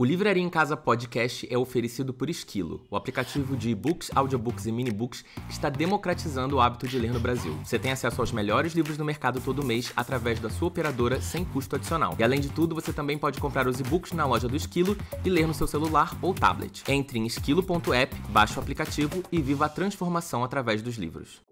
O Livraria em Casa Podcast é oferecido por Esquilo, o aplicativo de e-books, audiobooks e minibooks que está democratizando o hábito de ler no Brasil. Você tem acesso aos melhores livros do mercado todo mês através da sua operadora sem custo adicional. E além de tudo, você também pode comprar os e-books na loja do Esquilo e ler no seu celular ou tablet. Entre em esquilo.app, baixe o aplicativo e viva a transformação através dos livros.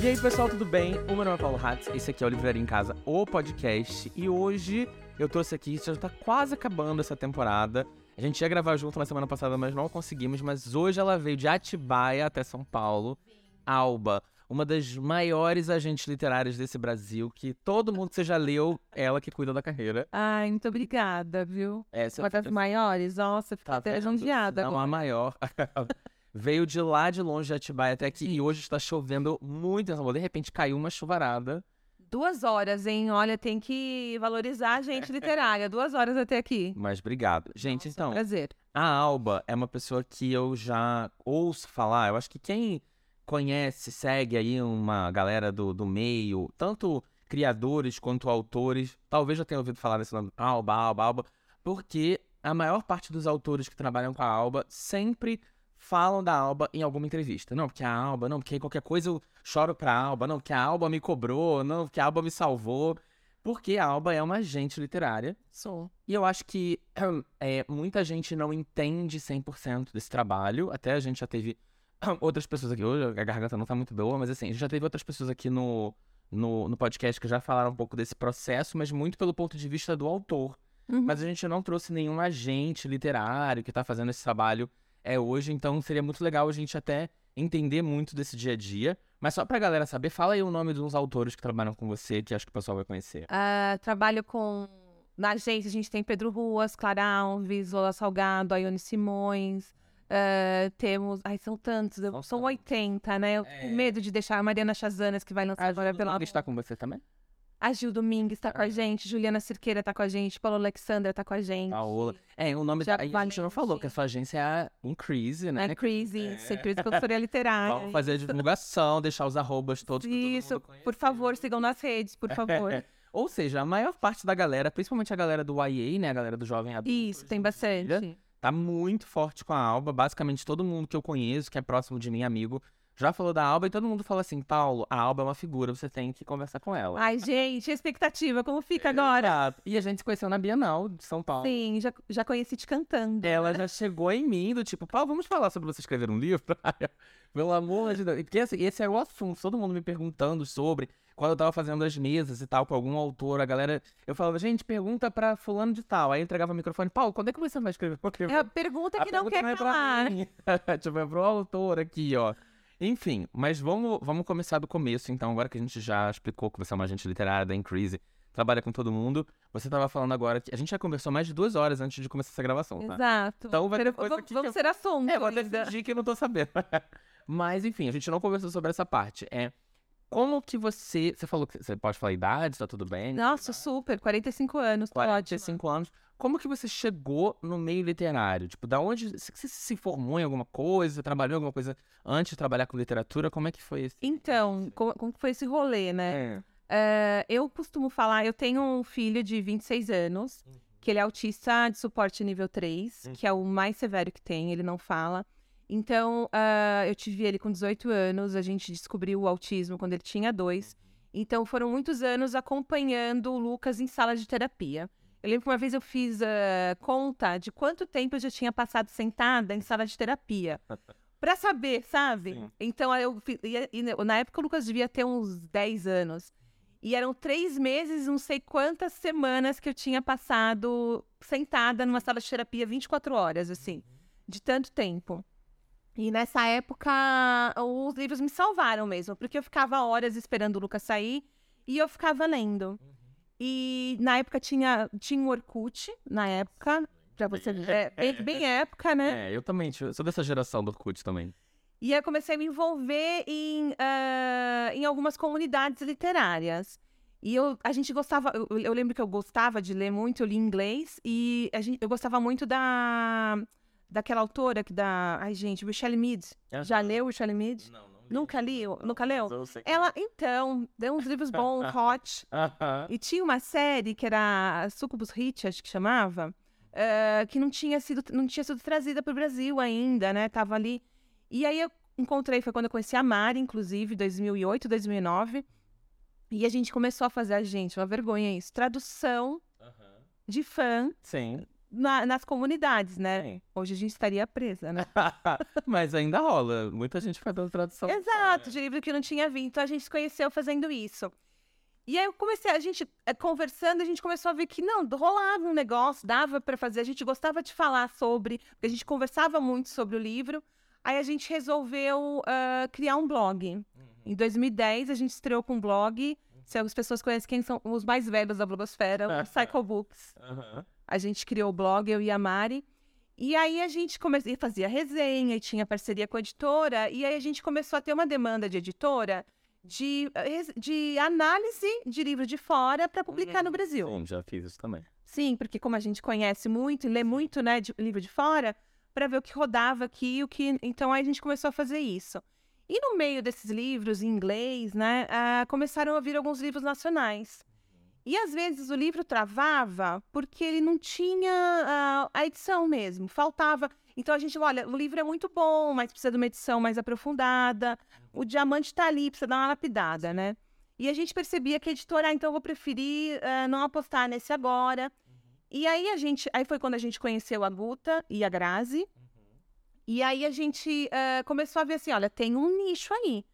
E aí, pessoal, tudo bem? O meu nome é Paulo Hatz, esse aqui é o Livraria em Casa, o podcast, e hoje eu trouxe aqui, já tá quase acabando essa temporada. A gente ia gravar junto na semana passada, mas não conseguimos. Mas hoje ela veio de Atibaia até São Paulo. Alba, uma das maiores agentes literárias desse Brasil, que todo mundo que você já leu, ela que cuida da carreira. Ai, muito obrigada, viu? Essa Uma das maiores, nossa, fiquei Tá até lisonjeada. Não a maior. veio de lá de longe de Atibaia até aqui. E hoje está chovendo muito em São Paulo. De repente caiu uma chuvarada. Duas horas, hein? Olha, tem que valorizar a gente literária. Duas horas até aqui. Mas obrigado. Gente, então. Prazer. A Alba é uma pessoa que eu já ouço falar. Eu acho que quem conhece, segue aí uma galera do, do meio, tanto criadores quanto autores, talvez já tenha ouvido falar desse nome, Alba, Alba, Alba, porque a maior parte dos autores que trabalham com a Alba sempre falam da Alba em alguma entrevista. Não, porque a Alba, não, porque qualquer coisa eu choro pra Alba, não, porque a Alba me cobrou, não, porque a Alba me salvou. Porque a Alba é uma agente literária Sou. e eu acho que é, muita gente não entende 100% desse trabalho. Até a gente já teve outras pessoas aqui. Hoje a garganta não tá muito boa, mas assim, a gente já teve outras pessoas aqui no, no, no podcast que já falaram um pouco desse processo, mas muito pelo ponto de vista do autor. Uhum. Mas a gente não trouxe nenhum agente literário que tá fazendo esse trabalho é hoje, então seria muito legal a gente até entender muito desse dia a dia. Mas só pra galera saber, fala aí o nome de uns autores que trabalham com você, que acho que o pessoal vai conhecer. Ah, trabalho com. Na agência, a gente tem Pedro Ruas, Clara Alves, Lola Salgado, Aione Simões. ah, temos. Ai, são tantos. eu- São São tantos. 80, né? Eu É. tenho medo de deixar a Mariana Chazanas, que vai lançar agora pela. está com você também? A Gil Domingues tá com a gente, Juliana Cirqueira tá com a gente, Paulo Alexandra tá com a gente. Paola. É, o nome Já da. A gente não falou que a sua agência é a Increase, né? É Crazy, isso, Crazy Consultoria Literária. Vamos fazer a divulgação, deixar os arrobas todos todo Isso, conhecer. por favor, sigam nas redes, por favor. Ou seja, a maior parte da galera, principalmente a galera do YA, né? A galera do jovem adulto. Isso, tem bastante. Tá muito forte com a Alba. Basicamente, todo mundo que eu conheço, que é próximo de mim, amigo, já falou da Alba e todo mundo fala assim: Paulo, a Alba é uma figura, você tem que conversar com ela. Ai, gente, a expectativa, como fica agora? Exato. E a gente se conheceu na Bienal de São Paulo. Sim, já, já conheci te cantando. Ela já chegou em mim, do tipo, Paulo, vamos falar sobre você escrever um livro? Pelo amor de Deus. Porque assim, esse é o assunto, todo mundo me perguntando sobre. Quando eu tava fazendo as mesas e tal, com algum autor, a galera. Eu falava, gente, pergunta pra fulano de tal. Aí eu entregava o microfone, Paulo, quando é que você vai escrever um livro? É a pergunta que A não pergunta quer é pra calar. tipo, é pro autor aqui, ó. Enfim, mas vamos, vamos começar do começo, então, agora que a gente já explicou que você é uma agente literária da Increase, trabalha com todo mundo. Você tava falando agora que a gente já conversou mais de duas horas antes de começar essa gravação, tá? Exato. Então vai ter vamos que eu- ser assunto. É, vou até fingir que eu não tô sabendo. Mas, enfim, a gente não conversou sobre essa parte. É. Como que você. Você falou que você pode falar idade, tá tudo bem? Nossa, super, 45 anos, tá ótimo. 45 anos. Como que você chegou no meio literário? Tipo, da onde. Você se formou em alguma coisa? Você trabalhou em alguma coisa antes de trabalhar com literatura? Como é que foi isso? Então, como, como foi esse rolê, né? É, eu costumo falar, eu tenho um filho de 26 anos, que ele é autista de suporte nível 3, que é o mais severo que tem, ele não fala. Então, ah, eu tive ele com 18 anos, a gente descobriu o autismo quando ele tinha dois. Então, foram muitos anos acompanhando o Lucas em sala de terapia. Eu lembro que uma vez eu fiz ah, conta de quanto tempo eu já tinha passado sentada em sala de terapia. Pra saber, sabe? Sim. Então, eu e, e na época o Lucas devia ter uns 10 anos. E eram três meses, não sei quantas semanas que eu tinha passado sentada numa sala de terapia 24 horas, assim, de tanto tempo. E nessa época, os livros me salvaram mesmo, porque eu ficava horas esperando o Lucas sair e eu ficava lendo. E na época tinha, tinha o Orkut, na época, pra você ver, é, bem, bem época, né? É, eu também. sou dessa geração do Orkut também. E aí eu comecei a me envolver em, ah, em algumas comunidades literárias. E eu, a gente gostava, eu, eu lembro que eu gostava de ler muito, eu li inglês, e a gente, eu gostava muito da daquela autora que da. Ai, gente, Michelle Mead. Já leu Michelle Mead? Não. Nunca li? Nunca leu? Ela, então, deu uns livros bons, hot. E tinha uma série que era Sucubus Hit, acho que chamava, uh, que não tinha sido, não tinha sido trazida para o Brasil ainda, né? Tava ali. E aí eu encontrei, foi quando eu conheci a Mari, inclusive, 2008, 2009. E a gente começou a fazer, a gente, uma vergonha isso, tradução de fã Sim. Na- nas comunidades, né? Sim. Hoje a gente estaria presa, né? Mas ainda rola. Muita gente faz a tradução. Exato, de livro que não tinha vindo. Então a gente se conheceu fazendo isso. E aí eu comecei, a gente eh, conversando, a gente começou a ver que não, rolava um negócio, dava para fazer, a gente gostava de falar sobre, porque a gente conversava muito sobre o livro. Aí a gente resolveu ah, criar um blog. Em 2010 a gente estreou com um blog. Se as pessoas conhecem quem são os mais velhos da blogosfera, o Psycho Books. Aham. A gente criou o blog, eu e a Mari. E aí a gente começou, e fazia resenha e tinha parceria com a editora. E aí a gente começou a ter uma demanda de editora de, eh, de análise de livro de fora para publicar no Brasil. Sim, já fiz isso também. Sim, porque como a gente conhece muito e lê muito, né, de livro de fora, para ver o que rodava aqui, o que. Então aí a gente começou a fazer isso. E no meio desses livros em inglês, né, ah, começaram a vir alguns livros nacionais. E às vezes o livro travava porque ele não tinha ah, a edição mesmo, faltava. Então a gente, olha, o livro é muito bom, mas precisa de uma edição mais aprofundada. O diamante está ali, precisa dar uma lapidada, né? E a gente percebia que a editora, ah, então eu vou preferir ah, não apostar nesse agora. E aí a gente, aí foi quando a gente conheceu a Guta e a Grazi. E aí a gente ah, começou a ver assim, olha, tem um nicho aí.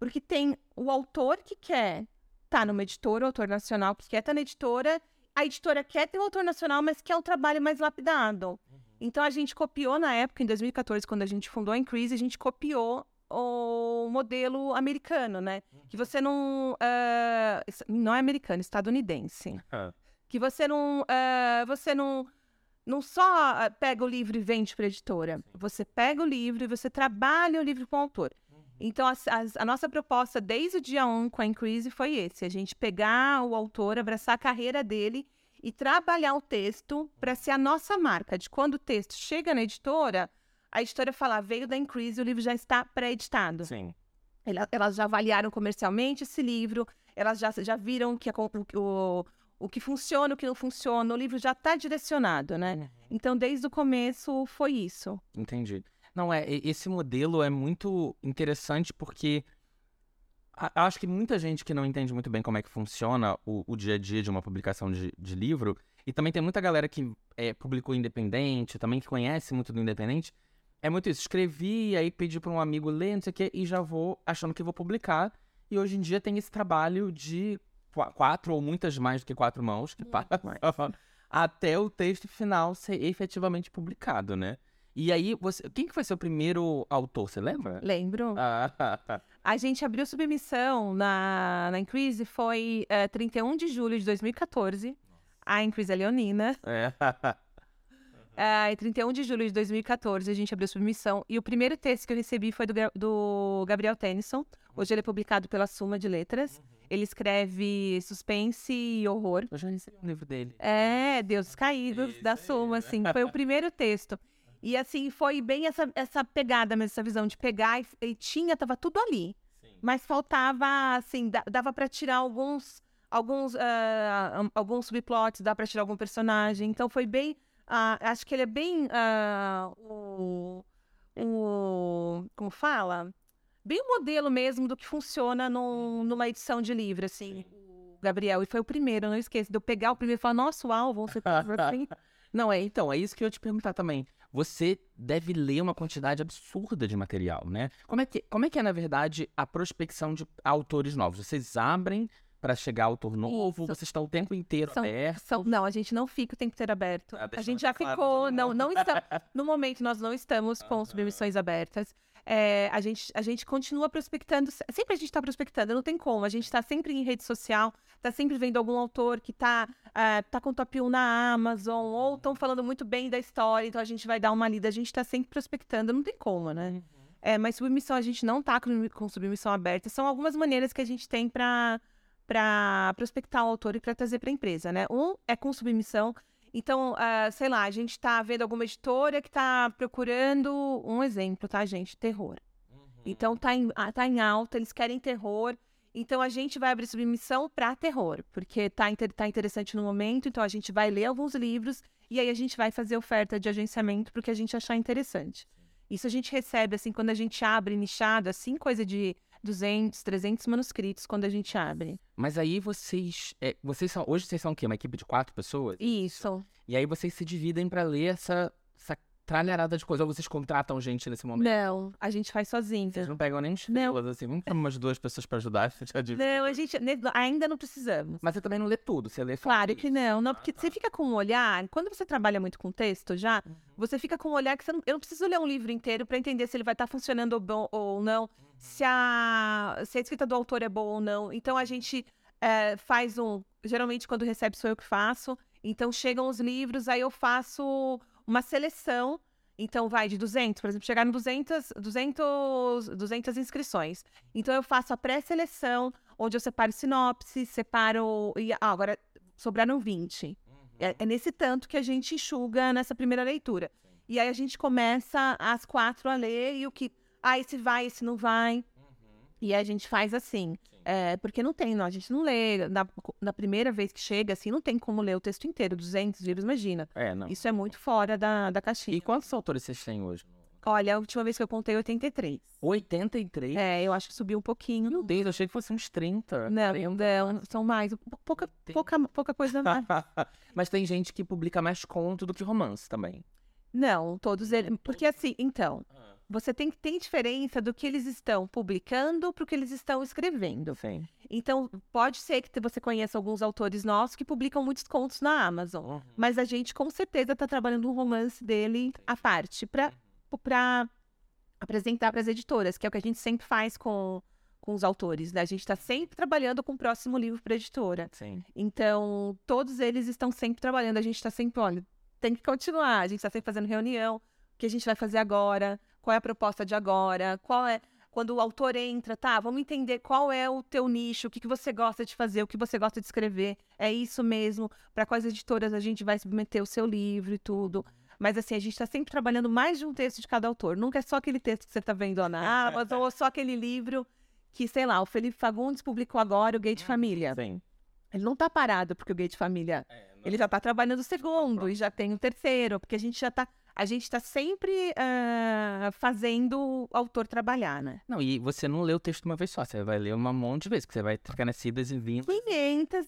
Porque tem o autor que quer estar numa editora, o autor nacional que quer estar na editora, a editora quer ter o autor nacional, mas quer o trabalho mais lapidado. Então a gente copiou na época, em 2014, quando a gente fundou a Increase, a gente copiou o modelo americano, né? Que você não. ah, não é americano, estadunidense Ah, que você não eh, você não não só ah, pega o livro e vende para editora você pega o livro e você trabalha o livro com o autor então as- as- a, nossa proposta desde o dia 1 com a Increase foi esse a gente pegar o autor abraçar a carreira dele e trabalhar o texto para ser a nossa marca de quando o texto chega na editora a editora falar veio da Increase o livro já está pré-editado sim. ela- elas já avaliaram comercialmente esse livro, elas já, já viram que a o, o, o que funciona, o que não funciona, o livro já está direcionado, né? Então, desde o começo, foi isso. Entendi. Não, é, esse modelo é muito interessante porque acho que muita gente que não entende muito bem como é que funciona o, o dia a dia de uma publicação de, de livro, e também tem muita galera que é, publicou independente, também que conhece muito do independente, é muito isso. Escrevi, aí pedi para um amigo ler, não sei o quê, e já vou achando que vou publicar. E hoje em dia tem esse trabalho de qua- quatro ou muitas mais do que quatro mãos que passam até o texto final ser efetivamente publicado, né? E aí, você, quem que foi seu primeiro autor, você lembra? Lembro. Ah, A gente abriu submissão na, na Increase, foi eh, 31 de julho de 2014. A Increase é leonina. é. É, em 31 de julho de 2014, a gente abriu submissão. E o primeiro texto que eu recebi foi do, do Gabriel Tennyson. Hoje ele é publicado pela Suma de Letras. Ele escreve suspense e horror. Eu já recebi um livro dele. É, Deuses Caídos, Isso da Suma, né? assim. Foi o primeiro texto. E, assim, foi bem essa, essa pegada mesmo, essa visão de pegar e, e tinha, tava tudo ali. Sim. Mas faltava, assim, da- dava pra tirar alguns, alguns, am- alguns subplots, dá pra tirar algum personagem. Então foi bem, ah, acho que ele é bem ah, o, o, como fala? Bem o modelo mesmo do que funciona num- numa edição de livro, assim. O Gabriel, e foi o primeiro, não esqueço, de eu pegar o primeiro e falar, nossa, uau, vão ser todos assim. Não, é então, é isso que eu ia te perguntar também. Você deve ler uma quantidade absurda de material, né? Como é que, como é, que é, na verdade, a prospecção de autores novos? Vocês abrem para chegar autor novo? Isso. Vocês estão o tempo inteiro São- aberto? São- não, a gente não fica o tempo inteiro aberto. Ah, a gente já claro ficou, não, não está, no momento nós não estamos com submissões abertas. É, a, gente, a gente continua prospectando, se- sempre a gente está prospectando, não tem como. A gente está sempre em rede social, está sempre vendo algum autor que está tá com top 1 na Amazon, ou estão falando muito bem da história, então a gente vai dar uma lida. A gente está sempre prospectando, não tem como, né? É, mas submissão a gente não tá com, com submissão aberta. São algumas maneiras que a gente tem para para prospectar o autor e para trazer para a empresa, né? Um é com submissão. Então, ah, sei lá, a gente está vendo alguma editora que está procurando um exemplo, tá, gente? Terror. Então tá em, ah, tá em alta, eles querem terror. Então a gente vai abrir submissão para terror, porque tá, inter, tá interessante no momento, então a gente vai ler alguns livros e aí a gente vai fazer oferta de agenciamento porque a gente achar interessante. Isso a gente recebe, assim, quando a gente abre nichado, assim, coisa de 200, 300 manuscritos quando a gente abre. Mas aí vocês, é, vocês são, hoje vocês são o quê? Uma equipe de quatro pessoas? Isso. E aí vocês se dividem para ler essa, essa tralharada de coisa. Ou vocês contratam gente nesse momento? Não, a gente faz sozinho. Vocês não pegam nem estrelas, assim. Vamos chamar umas duas pessoas para ajudar. Não, a gente ainda não precisamos. Mas você também não lê tudo, você lê Claro que não. Não, porque ah, tá. você fica com um olhar. Quando você trabalha muito com texto já, uhum. você fica com um olhar que você não, eu não preciso ler um livro inteiro para entender se ele vai estar tá funcionando ou, bom, ou não, uhum. se, a, se a escrita do autor é boa ou não. Então a gente é, faz um. Geralmente, quando recebe, sou eu que faço. Então chegam os livros, aí eu faço uma seleção então, vai de 200, por exemplo, chegar no 200, 200, 200 inscrições. Então, eu faço a pré-seleção, onde eu separo sinopse, separo. E, ah, agora sobraram 20. Uhum. É, é, nesse tanto que a gente enxuga nessa primeira leitura. Sim. E aí a gente começa às quatro a ler e o que. Ah, esse vai, esse não vai. E a gente faz assim. É, porque não tem, não, a gente não lê. Na, na, primeira vez que chega, assim, não tem como ler o texto inteiro, 200 livros, imagina. É, não. Isso é muito fora da, da caixinha. E quantos autores vocês têm hoje? Olha, a última vez que eu contei, 83. 83? É, eu acho que subiu um pouquinho. Meu Deus, eu achei que fosse uns 30. Não, 30. não são mais. Pouca, pouca, pouca coisa mais. Mas tem gente que publica mais conto do que romance também. Não, todos eles. Porque assim, então. Ah. Você tem que ter diferença do que eles estão publicando para o que eles estão escrevendo. Sim. Então, pode ser que você conheça alguns autores nossos que publicam muitos contos na Amazon. Uhum. Mas a gente, com certeza, está trabalhando um romance dele à parte para uhum. apresentar para as editoras, que é o que a gente sempre faz com, com os autores. Né? A gente está sempre trabalhando com o próximo livro para a editora. Sim. Então, todos eles estão sempre trabalhando. A gente está sempre, olha, tem que continuar. A gente está sempre fazendo reunião. O que a gente vai fazer agora? Qual é a proposta de agora, qual é quando o autor entra, tá? Vamos entender qual é o teu nicho, o que, que você gosta de fazer, o que você gosta de escrever. É isso mesmo? Para quais editoras a gente vai submeter o seu livro e tudo. Mas assim, a gente está sempre trabalhando mais de um texto de cada autor. Nunca é só aquele texto que você está vendo lá na Amazon ou só aquele livro que, sei lá, o Felipe Fagundes publicou agora, o Gay de hum, Família. Sim. Ele não está parado porque o Gay de Família. É, ele já está trabalhando o segundo e já tem o terceiro, porque a gente já está a gente está sempre uh, fazendo o autor trabalhar, né? Não, e você não lê o texto uma vez só, você vai ler uma monte de vezes, que você vai ficar nas idas e vindas. 500,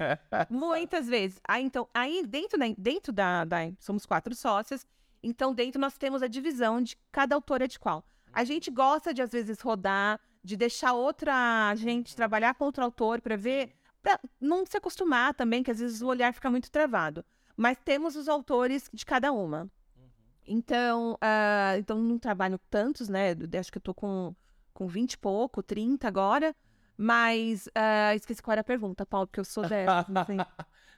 muitas vezes. Aí, então, aí dentro, da, dentro da, da, Somos quatro sócias, então dentro nós temos a divisão de cada autor é de qual. A gente gosta de, às vezes, rodar, de deixar outra gente trabalhar com outro autor para ver, para não se acostumar também, que às vezes o olhar fica muito travado. Mas temos os autores de cada uma. Então, uh, então não trabalho tantos, né? Acho que eu tô com, com 20 e pouco, 30 agora. Mas uh, esqueci qual era a pergunta, Paulo, porque eu sou dessa. Assim.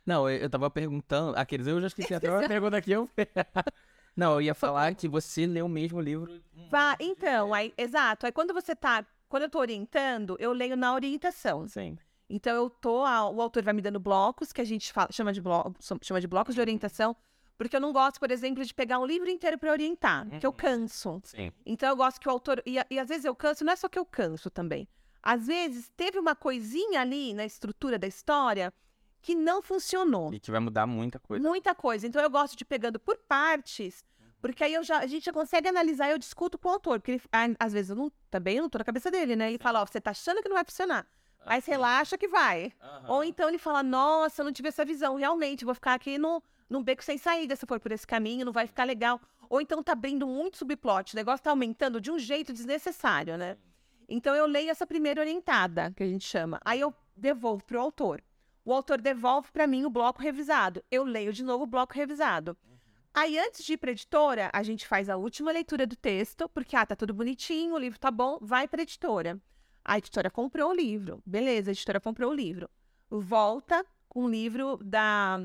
não, eu, tava perguntando. Aqueles eu já esqueci até uma pergunta aqui. Eu... não, eu ia falar que você leu o mesmo livro. Vá, então, aí, exato. Aí quando você tá. Quando eu tô orientando, eu leio na orientação. Sim. Então eu tô. O autor vai me dando blocos, que a gente fala, chama, de blo, chama de blocos de orientação. Porque eu não gosto, por exemplo, de pegar um livro inteiro para orientar, uhum. que eu canso. Sim. Então eu gosto que o autor. E, e às vezes eu canso, não é só que eu canso também. Às vezes teve uma coisinha ali na estrutura da história que não funcionou. E que vai mudar muita coisa. Muita coisa. Então eu gosto de pegando por partes, porque aí eu já, a gente já consegue analisar e eu discuto com o autor. Porque ele, às vezes eu não, também eu não tô na cabeça dele, né? Ele fala, ó, você tá achando que não vai funcionar. Mas relaxa que vai. Uhum. Ou então ele fala, nossa, eu não tive essa visão. Realmente, vou ficar aqui no, num beco sem saída se for por esse caminho, não vai ficar legal. Ou então tá abrindo muito subplot, o negócio tá aumentando de um jeito desnecessário, né? Então eu leio essa primeira orientada, que a gente chama. Aí eu devolvo pro autor. O autor devolve para mim o bloco revisado. Eu leio de novo o bloco revisado. Aí, antes de ir para editora, a gente faz a última leitura do texto, porque, ah, tá tudo bonitinho, o livro tá bom, vai para editora. A editora comprou o livro. Beleza, a editora comprou o livro. Volta com o livro da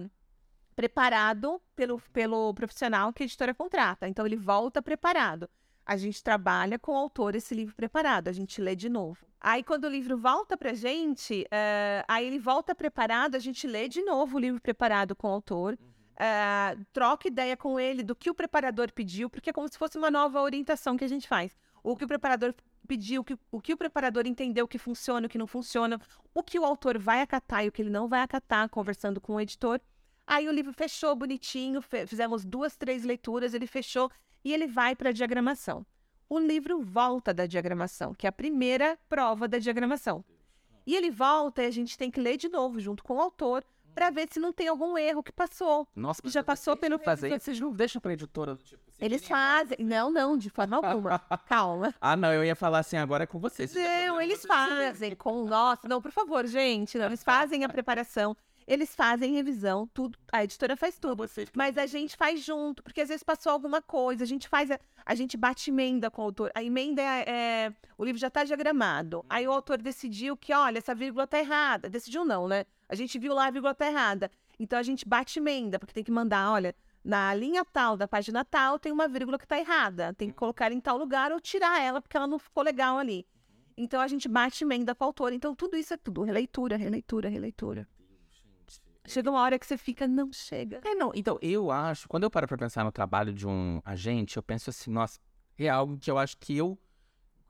preparado pelo, pelo profissional que a editora contrata. Então, ele volta preparado. A gente trabalha com o autor esse livro preparado, a gente lê de novo. Aí, quando o livro volta pra gente, uh, aí ele volta preparado, a gente lê de novo o livro preparado com o autor, uh, troca ideia com ele do que o preparador pediu, porque é como se fosse uma nova orientação que a gente faz. O que o preparador pedir, o que, o que o preparador entendeu que funciona, o que não funciona, o que o autor vai acatar e o que ele não vai acatar, conversando com o editor. Aí o livro fechou bonitinho, fizemos duas, três leituras, ele fechou e ele vai para a diagramação. O livro volta da diagramação, que é a primeira prova da diagramação. E ele volta e a gente tem que ler de novo junto com o autor para ver se não tem algum erro que passou. Nossa, já passou pelo fazer. Vocês não deixam para editora tipo, Eles fazem. Não, não, de forma alguma. Calma. Ah, não, eu ia falar assim agora é com vocês. Não, eles fazem com nossa, não, por favor, gente, não, eles fazem a preparação. Eles fazem revisão, tudo. A editora faz tudo. Mas a gente faz junto, porque às vezes passou alguma coisa. A gente faz. A, a gente bate emenda com o autor. A emenda é. é o livro já está diagramado. Aí o autor decidiu que, olha, essa vírgula tá errada. Decidiu não, né? A gente viu lá a vírgula tá errada. Então a gente bate emenda, porque tem que mandar, olha, na linha tal da página tal tem uma vírgula que tá errada. Tem que colocar em tal lugar ou tirar ela, porque ela não ficou legal ali. Então a gente bate emenda com o autor. Então tudo isso é tudo releitura, releitura, releitura. Chega uma hora que você fica, não chega. É, não. Então, eu acho, quando eu paro pra pensar no trabalho de um agente, eu penso assim, nossa, é algo que eu acho que eu,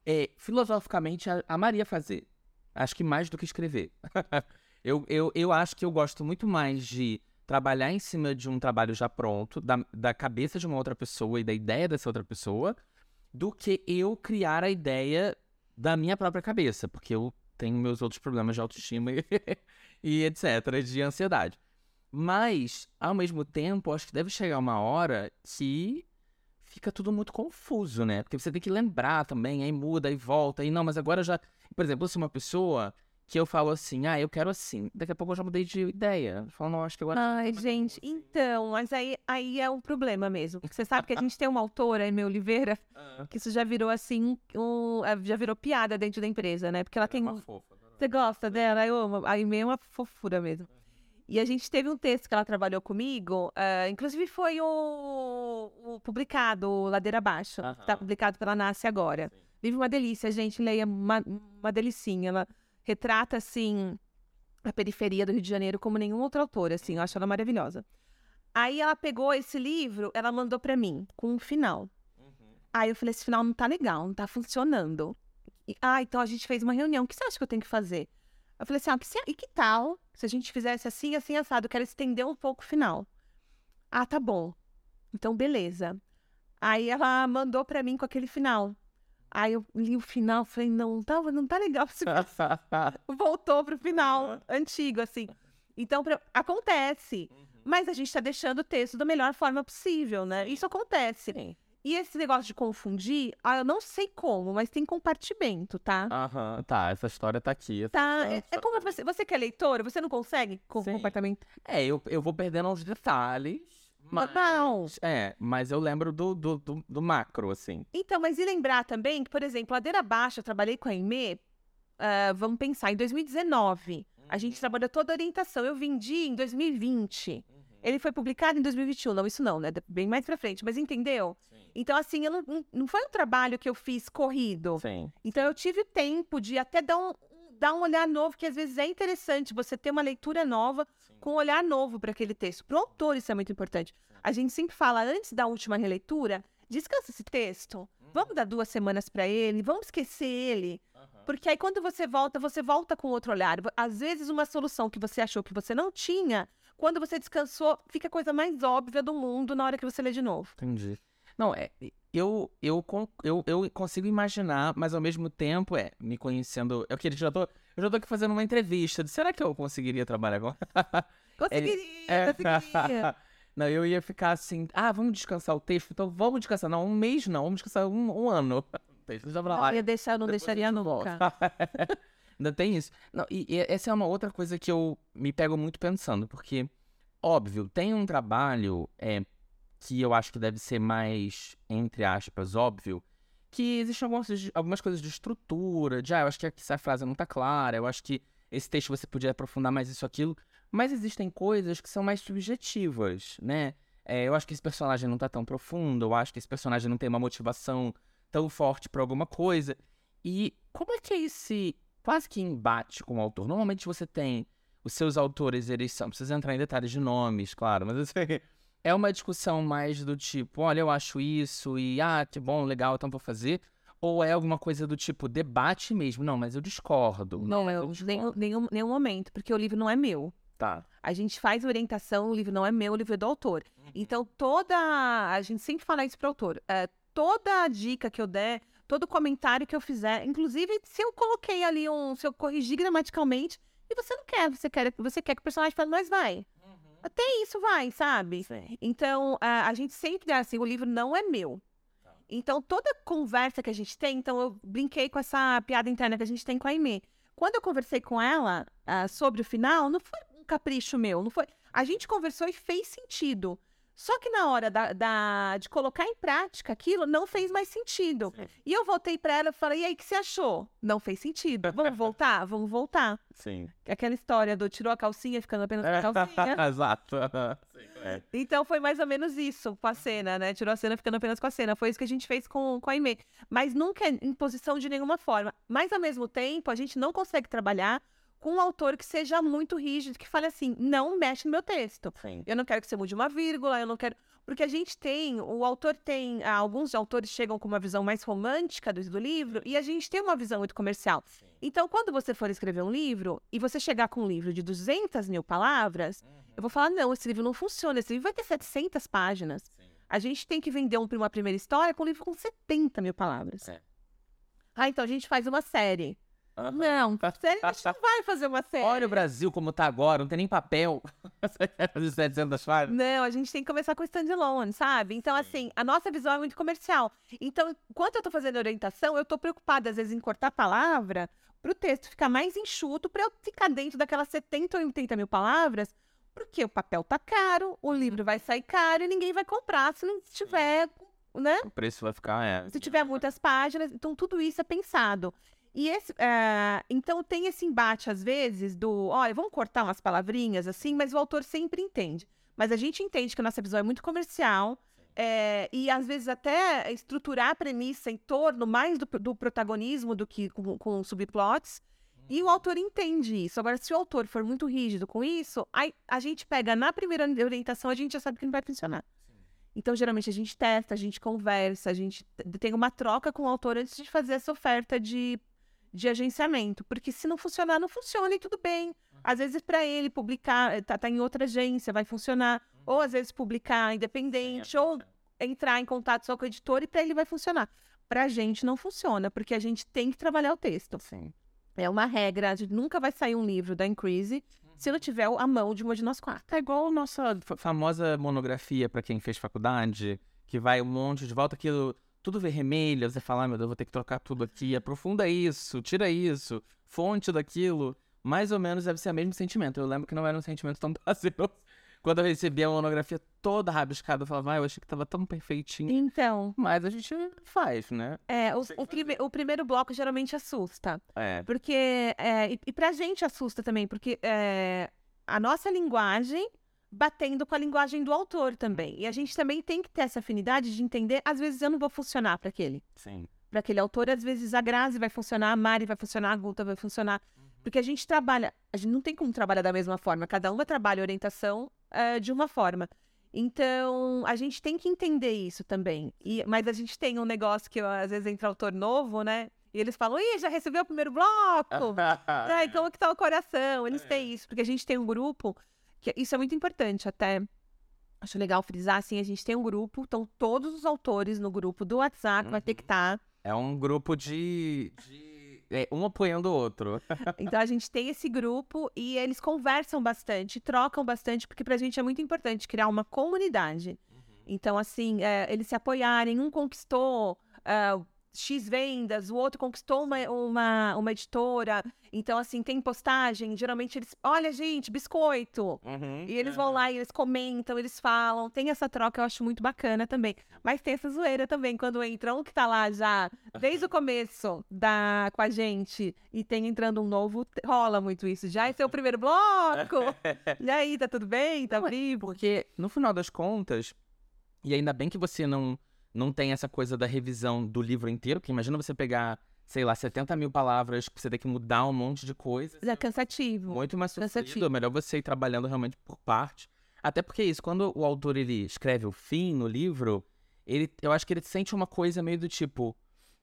é, filosoficamente, amaria fazer. Acho que mais do que escrever. eu, eu, eu acho que eu gosto muito mais de trabalhar em cima de um trabalho já pronto, da, da cabeça de uma outra pessoa e da ideia dessa outra pessoa, do que eu criar a ideia da minha própria cabeça, porque eu tenho meus outros problemas de autoestima e, e etc., de ansiedade. Mas, ao mesmo tempo, acho que deve chegar uma hora que fica tudo muito confuso, né? Porque você tem que lembrar também, aí muda, aí volta, aí não, mas agora já. Por exemplo, sou uma pessoa que eu falo assim, ah, eu quero assim. Daqui a pouco eu já mudei de ideia. Eu falo, não, acho que agora. Ai, gente, então, mas aí, aí é um problema mesmo. Você sabe que a gente tem uma autora, Emê Oliveira, que isso já virou assim, um, já virou piada dentro da empresa, né? Porque ela é tem. Uma fofa. Você gosta dela? Eu amo. A é uma fofura mesmo. E a gente teve um texto que ela trabalhou comigo, uh, inclusive foi o, o publicado, o Ladeira Abaixo, que está publicado pela Nasce agora. Sim. Livro uma delícia, gente, leia uma, uma delicinha. Ela retrata, assim, a periferia do Rio de Janeiro como nenhum outro autor, assim, eu acho ela maravilhosa. Aí ela pegou esse livro, ela mandou para mim, com um final. Uhum. Aí eu falei, esse final não tá legal, não tá funcionando. E, ah, então a gente fez uma reunião, o que você acha que eu tenho que fazer? Eu falei assim, ah, que se, e que tal se a gente fizesse assim, assim, assado? Eu quero estender um pouco o final. Ah, tá bom. Então, beleza. Aí ela mandou para mim com aquele final. Aí eu li o final, falei, não, tá, não tá legal esse Voltou pro final antigo, assim. Então, pra... acontece. Uhum. Mas a gente tá deixando o texto da melhor forma possível, né? Isso acontece. Sim. E esse negócio de confundir, ah, eu não sei como, mas tem compartimento, tá? Aham, tá. Essa história tá aqui. Tá. É, é, como você, você que é leitora, você não consegue com Sim. compartimento? É, eu, eu vou perdendo uns detalhes. Mas, não. É, mas eu lembro do, do, do, do, macro, assim. Então, mas e lembrar também que, por exemplo, Ladeira Baixa, eu trabalhei com a Aimee, uh, vamos pensar, em 2019. Uhum. A gente trabalhou toda a orientação. Eu vendi em 2020. Ele foi publicado em 2021. Não, isso não, né? Bem mais pra frente. Mas entendeu? Sim. Então, assim, eu não, não foi um trabalho que eu fiz corrido. Sim. Então, eu tive tempo de até dar um, dar um olhar novo, que às vezes é interessante você ter uma leitura nova Sim. com um olhar novo para aquele texto. Para o autor, isso é muito importante. Sim. A gente sempre fala, antes da última releitura, descansa esse texto. Uhum. Vamos dar duas semanas para ele, vamos esquecer ele. Uhum. Porque aí, quando você volta, você volta com outro olhar. Às vezes, uma solução que você achou que você não tinha, quando você descansou, fica a coisa mais óbvia do mundo na hora que você lê de novo. Entendi. Não, é, eu, eu, eu, eu consigo imaginar, mas ao mesmo tempo, é, me conhecendo. Eu, queria, já tô, eu já tô aqui fazendo uma entrevista. Será que eu conseguiria trabalhar agora? Conseguiria, é, conseguiria. Não, eu ia ficar assim, ah, vamos descansar o texto, então vamos descansar. Não, um mês não, vamos descansar um, um ano. Deixa lá. Eu ia deixar, eu não deixaria nunca. Ainda tem isso. Não, e, e, essa é uma outra coisa que eu me pego muito pensando, porque, óbvio, tem um trabalho é, que eu acho que deve ser mais, entre aspas, óbvio, que existem algumas, algumas coisas de estrutura, de, ah, eu acho que essa frase não tá clara, eu acho que esse texto você podia aprofundar mais isso, aquilo, mas existem coisas que são mais subjetivas, né? É, eu acho que esse personagem não tá tão profundo, eu acho que esse personagem não tem uma motivação tão forte para alguma coisa. E como é que é esse quase que embate com o autor? Normalmente você tem os seus autores, eles são, precisa entrar em detalhes de nomes, claro, mas assim, é uma discussão mais do tipo, olha, eu acho isso e ah, que bom, legal, então vou fazer. Ou é alguma coisa do tipo, debate mesmo? Não, mas eu discordo. Não, eu, nenhum, nenhum, nenhum momento, porque o livro não é meu. Tá. A gente faz orientação, o livro não é meu, o livro é do autor. Uhum. Então, toda. A gente sempre fala isso pro autor. É, toda dica que eu der, todo comentário que eu fizer, inclusive se eu coloquei ali um. Se eu corrigir gramaticalmente, e você não quer, você quer, você quer que o personagem fale, mas vai. Até isso vai, sabe? Sim. Então, a, a gente sempre assim, o livro não é meu. Então, toda conversa que a gente tem, então eu brinquei com essa piada interna que a gente tem com a Aimee. Quando eu conversei com ela ah, sobre o final, não foi um capricho meu, não foi. A gente conversou e fez sentido. Só que na hora da, da- de colocar em prática aquilo, não fez mais sentido. Sim. E eu voltei pra ela e falei, e aí, o que você achou? Não fez sentido. Vamos voltar? Vamos voltar. Sim. Aquela história do tirou a calcinha ficando apenas com a calcinha. Exato. Sim, é. Então foi mais ou menos isso com a cena, né? Tirou a cena ficando apenas com a cena. Foi isso que a gente fez com, com a Aimee. Mas nunca é imposição de nenhuma forma. Mas ao mesmo tempo, a gente não consegue trabalhar com um autor que seja muito rígido, que fale assim: não mexe no meu texto. Sim. Eu não quero que você mude uma vírgula, eu não quero. Porque a gente tem, o autor tem, ah, alguns autores chegam com uma visão mais romântica do, do livro e a gente tem uma visão muito comercial. Então, quando você for escrever um livro e você chegar com um livro de 200 mil palavras, eu vou falar: não, esse livro não funciona, esse livro vai ter 700 páginas. A gente tem que vender um- uma primeira história com um livro com 70 mil palavras. É. Ah, então a gente faz uma série. Não, série a gente não vai fazer uma série. Olha o Brasil como tá agora, não tem nem papel. Você quer fazer 700 páginas? Não, a gente tem que começar com standalone, sabe? Então, assim, a nossa visão é muito comercial. Então, enquanto eu tô fazendo orientação, eu tô preocupada, às vezes, em cortar a palavra pro texto ficar mais enxuto, pra eu ficar dentro daquelas 70 ou 80 mil palavras, porque o papel tá caro, o livro vai sair caro e ninguém vai comprar se não tiver, né? O preço vai ficar, é. Se tiver muitas páginas, então tudo isso é pensado. E esse, eh, então tem esse embate às vezes do, olha, vamos cortar umas palavrinhas assim, mas o autor sempre entende. Mas a gente entende que a nossa visão é muito comercial eh, e às vezes até estruturar a premissa em torno mais do, do protagonismo do que com, com subplots. E o autor entende isso. Agora, se o autor for muito rígido com isso, aí a gente pega na primeira orientação, a gente já sabe que não vai funcionar. Então, geralmente, a gente testa, a gente conversa, a gente tem uma troca com o autor antes de fazer essa oferta de, de agenciamento. Porque se não funcionar, não funciona e tudo bem. Às vezes, para ele publicar, eh, tá, tá em outra agência, vai funcionar. Ou, às vezes, publicar independente, ou entrar em contato só com o editor e para ele vai funcionar. Pra gente não funciona, porque a gente tem que trabalhar o texto. Sim. É uma regra, a gente nunca vai sair um livro da Increase se não tiver a mão de uma de nós quatro. É igual a nossa fa- famosa monografia pra quem fez faculdade, que vai um monte de volta aquilo, tudo vermelho, você fala, ah, meu Deus, vou ter que trocar tudo aqui, aprofunda isso, tira isso, fonte daquilo. Mais ou menos deve ser o mesmo sentimento. Eu lembro que não era um sentimento tão prazeroso. Quando eu recebi a monografia toda rabiscada, eu falava, ah, eu achei que tava tão perfeitinho. Então, Mas a gente faz, né? é, o, o, prime- o primeiro bloco geralmente assusta. É. Porque, é, e, e pra gente assusta também, porque é, a nossa linguagem batendo com a linguagem do autor também. E a gente também tem que ter essa afinidade de entender, às vezes eu não vou funcionar para aquele. Sim. Para aquele autor, às vezes a Grazi vai funcionar, a Mari vai funcionar, a Guta vai funcionar. Porque a gente trabalha, a gente não tem como trabalhar da mesma forma, cada uma trabalha a orientação eh, de uma forma. Então, a gente tem que entender isso também. E, mas a gente tem um negócio que às vezes entra autor novo, né? E eles falam, ih, já recebeu o primeiro bloco? Ai, como que tá o coração? Eles têm isso, porque a gente tem um grupo, que isso é muito importante até. Acho legal frisar, assim, a gente tem um grupo, estão todos os autores no grupo do WhatsApp, vai ter que estar. É um grupo de. de- é, um apoiando o outro. Então a gente tem esse grupo e eles conversam bastante, trocam bastante, porque pra gente é muito importante criar uma comunidade. Então, assim, é, eles se apoiarem, um conquistou ah, X vendas, o outro conquistou uma, uma, uma editora. Então, assim, tem postagem, geralmente eles. Olha, gente, biscoito! E eles vão lá e eles comentam, eles falam. Tem essa troca, eu acho muito bacana também. Mas tem essa zoeira também, quando entra um que tá lá já desde o começo da, com a gente e tem entrando um novo, rola muito isso. Já esse é o primeiro bloco! E aí, tá tudo bem? Tá é vivo? Porque, no final das contas, e ainda bem que você não, não tem essa coisa da revisão do livro inteiro, porque imagina você pegar, sei lá, 70 mil palavras, que você tem que mudar um monte de coisa. É cansativo. Muito mais Cansativo. sofrido, é melhor você ir trabalhando realmente por parte. Até porque é isso, quando o autor ele escreve o fim no livro, ele, eu acho que ele sente uma coisa meio do tipo,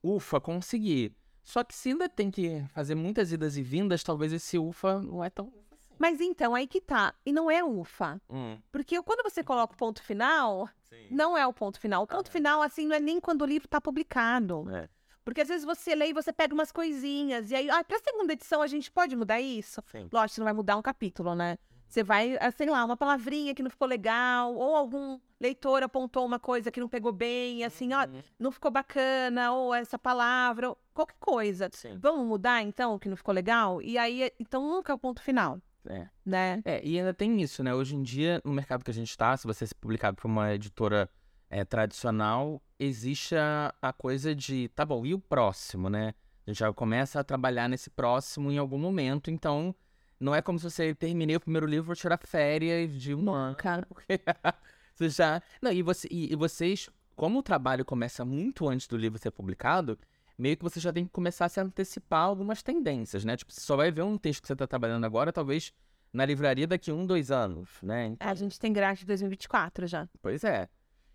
ufa, consegui. Só que se ainda tem que fazer muitas idas e vindas, talvez esse ufa não é tão. Mas então, aí que tá. E não é ufa. Hum, Porque quando você coloca o ponto final, sim. não é o ponto final. O ponto Aham. final, assim, não é nem quando o livro tá publicado. É. Porque às vezes você lê e você pega umas coisinhas. E aí, ah, pra segunda edição a gente pode mudar isso? Sim. Lógico, você não vai mudar um capítulo, né? Você vai, ah, sei lá, uma palavrinha que não ficou legal, ou algum leitor apontou uma coisa que não pegou bem, assim, ó, Uhum. não ficou bacana, ou essa palavra, ou qualquer coisa. Sim. Vamos mudar, então, o que não ficou legal? E aí, então, nunca é o ponto final, É. né? É, e ainda tem isso, né? Hoje em dia, no mercado que a gente tá, se você ser publicado por uma editora é, tradicional, existe a, a coisa de, tá bom, e o próximo, né? A gente já começa a trabalhar nesse próximo em algum momento, então não é como se você terminei o primeiro livro, vou tirar férias de um ano, Cara, porque você já... Não, e, você, e, e vocês, como o trabalho começa muito antes do livro ser publicado, meio que você já tem que começar a se antecipar algumas tendências, né? Tipo, você só vai ver um texto que você tá trabalhando agora, talvez na livraria daqui um, dois anos, né? Então, a gente tem grade de 2024 já. Pois é.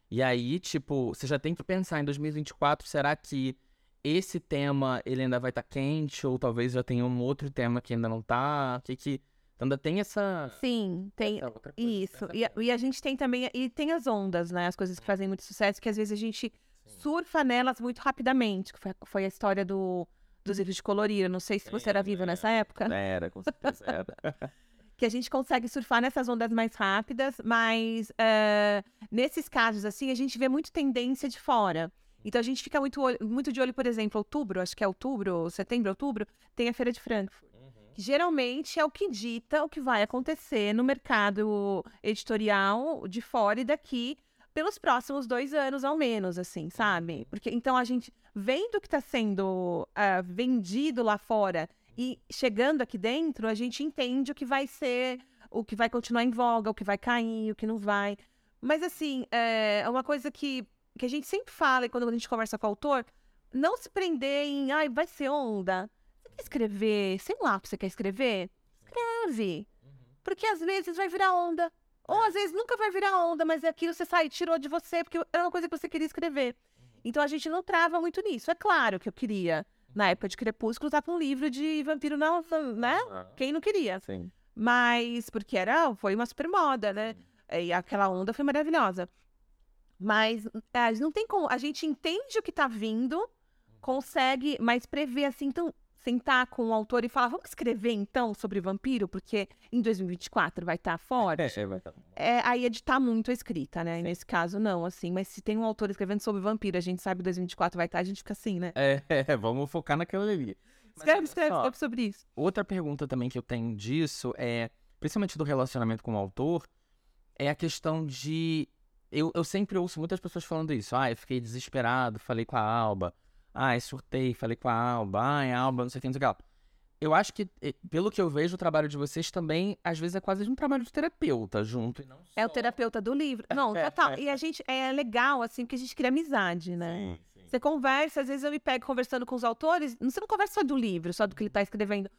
E aí, tipo, você já tem que pensar em 2024, será que esse tema ele ainda vai estar quente ou talvez já tenha um outro tema que ainda não tá? Que que então, ainda tem essa, Sim, tem. essa outra coisa, Isso. E, a- e a gente tem também. E tem as ondas, né? As coisas que fazem muito sucesso, que às vezes a gente surfa nelas muito rapidamente. Que foi, foi a história do, dos livros de colorir. Eu não sei se você era vivo nessa época. Era, com certeza era. que a gente consegue surfar nessas ondas mais rápidas, mas eh, nesses casos, assim, a gente vê muito tendência de fora. Então a gente fica muito, olho- muito de olho, por exemplo, outubro, acho que é outubro, setembro, outubro, tem a Feira de Frankfurt. que Geralmente é o que dita o que vai acontecer no mercado editorial de fora e daqui pelos próximos dois anos ao menos, assim, sabe? Porque então a gente vendo o que está sendo ah, vendido lá fora e chegando aqui dentro, a gente entende o que vai ser, o que vai continuar em voga, o que vai cair, o que não vai. Mas, assim, é uma coisa que, que a gente sempre fala, e quando a gente conversa com o autor, não se prender em, ai, vai ser onda. Você quer escrever, sei lá o que você quer escrever? Escreve. Porque às vezes vai virar onda. Ou às vezes nunca vai virar onda, mas é aquilo você sai, tirou de você, porque era uma coisa que você queria escrever. Então a gente não trava muito nisso. É claro que eu queria, na época de Crepúsculo, estar com um livro de vampiro, não, né? Quem não queria? Sim. Mas, porque era, foi uma super moda, né? E aquela onda foi maravilhosa. Mas é, não tem como. A gente entende o que tá vindo, consegue, mas prever assim, então, sentar com o autor e falar, vamos escrever então sobre vampiro, porque em 2024 vai estar forte. É, vai estar. É, aí editar muito a escrita, né? E nesse caso, não, assim. Mas se tem um autor escrevendo sobre vampiro, a gente sabe que 2024 vai estar, a gente fica assim, né? É, é, vamos focar naquela ali. Escreve, escreve, só, escreve sobre isso. Outra pergunta também que eu tenho disso é, principalmente do relacionamento com o autor, é a questão de. Eu, eu sempre ouço muitas pessoas falando isso. Ah, eu fiquei desesperado, falei com a Alba. Ah, eu surtei, falei com a Alba. Ah, a Alba, não sei o que, não sei o que lá. Eu acho que, eh, pelo que eu vejo, o trabalho de vocês também, às vezes, é quase um trabalho de terapeuta junto. E não É o só- terapeuta do livro. Não, total. E a gente é legal, assim, porque a gente cria amizade, né? Sim, sim. Você conversa, às vezes eu me pego conversando com os autores, você não conversa só do livro, só do que ele está escrevendo.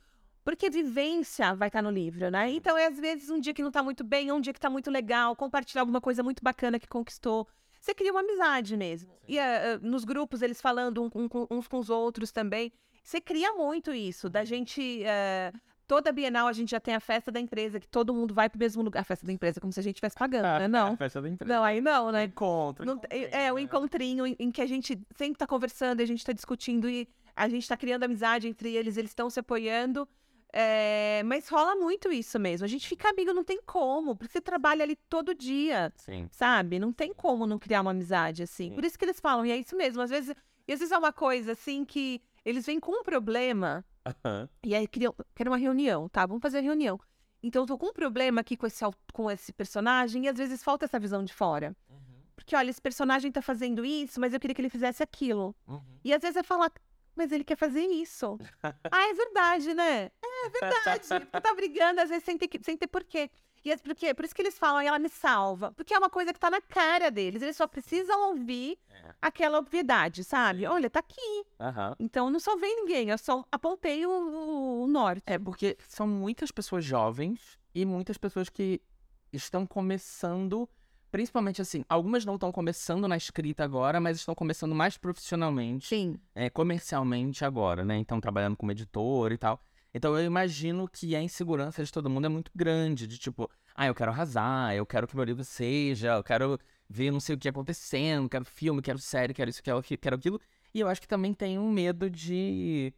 Porque vivência vai estar no livro, né? Então, é às vezes um dia que não tá muito bem, um dia que tá muito legal, compartilhar alguma coisa muito bacana que conquistou. Você cria uma amizade mesmo. E eh, eh, nos grupos, eles falando um- um uns com os outros também. Você cria muito isso, da gente. eh, toda Bienal a gente já tem a festa da empresa, que todo mundo vai pro mesmo lugar. A festa da empresa, como se a gente estivesse pagando, né? Não. Festa da empresa. Não, aí não, né? Encontro. Não é, o encontrinho em, em que a gente sempre tá conversando, e a gente tá discutindo e a gente tá criando amizade entre eles, eles estão se apoiando. É, mas rola muito isso mesmo. A gente fica amigo, não tem como, porque você trabalha ali todo dia, Sim. sabe? Não tem como não criar uma amizade assim. Sim. Por isso que eles falam, e é isso mesmo. Às vezes, e às vezes é uma coisa assim que eles vêm com um problema Aham. e aí criam, quero uma reunião, tá? Vamos fazer a reunião. Então eu tô com um problema aqui com esse, com esse personagem e às vezes falta essa visão de fora. Porque, olha, esse personagem tá fazendo isso, mas eu queria que ele fizesse aquilo. Uhum. E às vezes é falar, mas ele quer fazer isso. ah, é verdade, né? É verdade. Porque tá brigando, às vezes, sem ter, sem ter porquê. E é porque, por isso que eles falam, e ela me salva. Porque é uma coisa que tá na cara deles. Eles só precisam ouvir É. aquela obviedade, sabe? Olha, tá aqui. Aham. Então não salvei ninguém, eu só apontei o- o norte. É porque são muitas pessoas jovens e muitas pessoas que estão começando Principalmente assim, algumas não estão começando na escrita agora, mas estão começando mais profissionalmente. Sim. É, comercialmente agora, né? Então, trabalhando como editor e tal. Então, eu imagino que a insegurança de todo mundo é muito grande. De tipo, ah, eu quero arrasar, eu quero que meu livro seja, eu quero ver não sei o que acontecendo, quero filme, quero série, quero isso, quero, quero aquilo. E eu acho que também tem um medo de.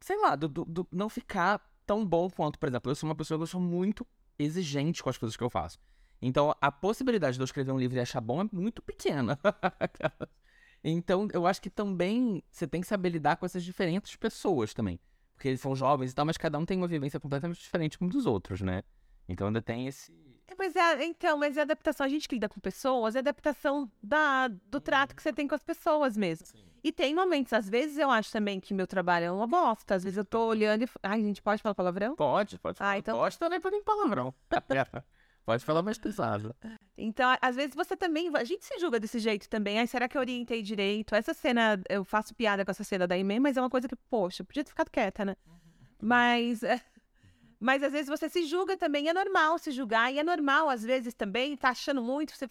Sei lá, do, do, do não ficar tão bom quanto, por exemplo, eu sou uma pessoa que eu sou muito exigente com as coisas que eu faço. Então, a possibilidade de eu escrever um livro e achar bom é muito pequena. então, eu acho que também você tem que saber lidar com essas diferentes pessoas também. Porque eles são jovens e tal, mas cada um tem uma vivência completamente diferente um dos outros, né? Então ainda tem esse. É, mas é, então, mas é adaptação. A gente que lida com pessoas, é adaptação da, do trato que você tem com as pessoas mesmo. Sim. E tem momentos, às vezes eu acho também que meu trabalho é uma bosta. Às vezes eu tô olhando e. Ai, a gente pode falar palavrão? Pode, pode falar. Ah, então... Gosta, né? Pra nem palavrão. Pode falar mais pesado. Então, às vezes você também. A gente se julga desse jeito também. Ai, será que eu orientei direito? Essa cena, eu faço piada com essa cena da Ime, mas é uma coisa que, poxa, podia ter ficado quieta, né? Uhum. Mas. Mas às vezes você se julga também. É normal se julgar. E é normal, às vezes, também, tá achando muito, você.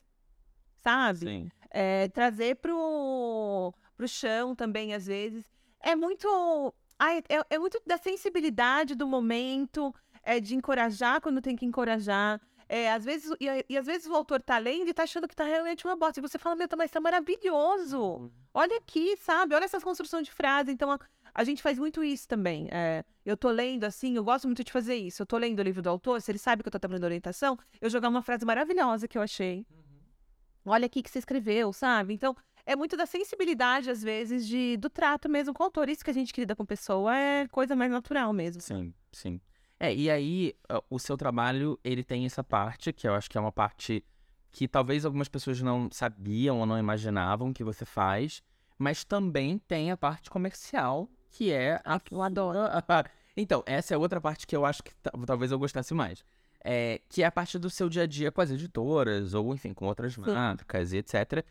Sabe? Sim. É, trazer pro, pro chão também, às vezes. É muito. Ai, é, é muito da sensibilidade do momento, é de encorajar quando tem que encorajar. É, às vezes, e, e, às vezes o autor tá lendo e tá achando que tá realmente uma bosta. E você fala, meu, mas tá maravilhoso. Uhum. Olha aqui, sabe? Olha essas construções de frase. Então, a, a gente faz muito isso também. É, eu tô lendo assim, eu gosto muito de fazer isso. Eu tô lendo o livro do autor, se ele sabe que eu tô trabalhando orientação, eu jogar uma frase maravilhosa que eu achei. Uhum. Olha aqui que você escreveu, sabe? Então, é muito da sensibilidade, às vezes, de, do trato mesmo com o autor. Isso que a gente lida com pessoa é coisa mais natural mesmo. Sim, sim. É, e aí o seu trabalho, ele tem essa parte, que eu acho que é uma parte que talvez algumas pessoas não sabiam ou não imaginavam que você faz, mas também tem a parte comercial, que é a... Eu adoro. então, essa é outra parte que eu acho que talvez eu gostasse mais. É, que é a parte do seu dia a dia com as editoras, ou enfim, com outras Sim. marcas e etc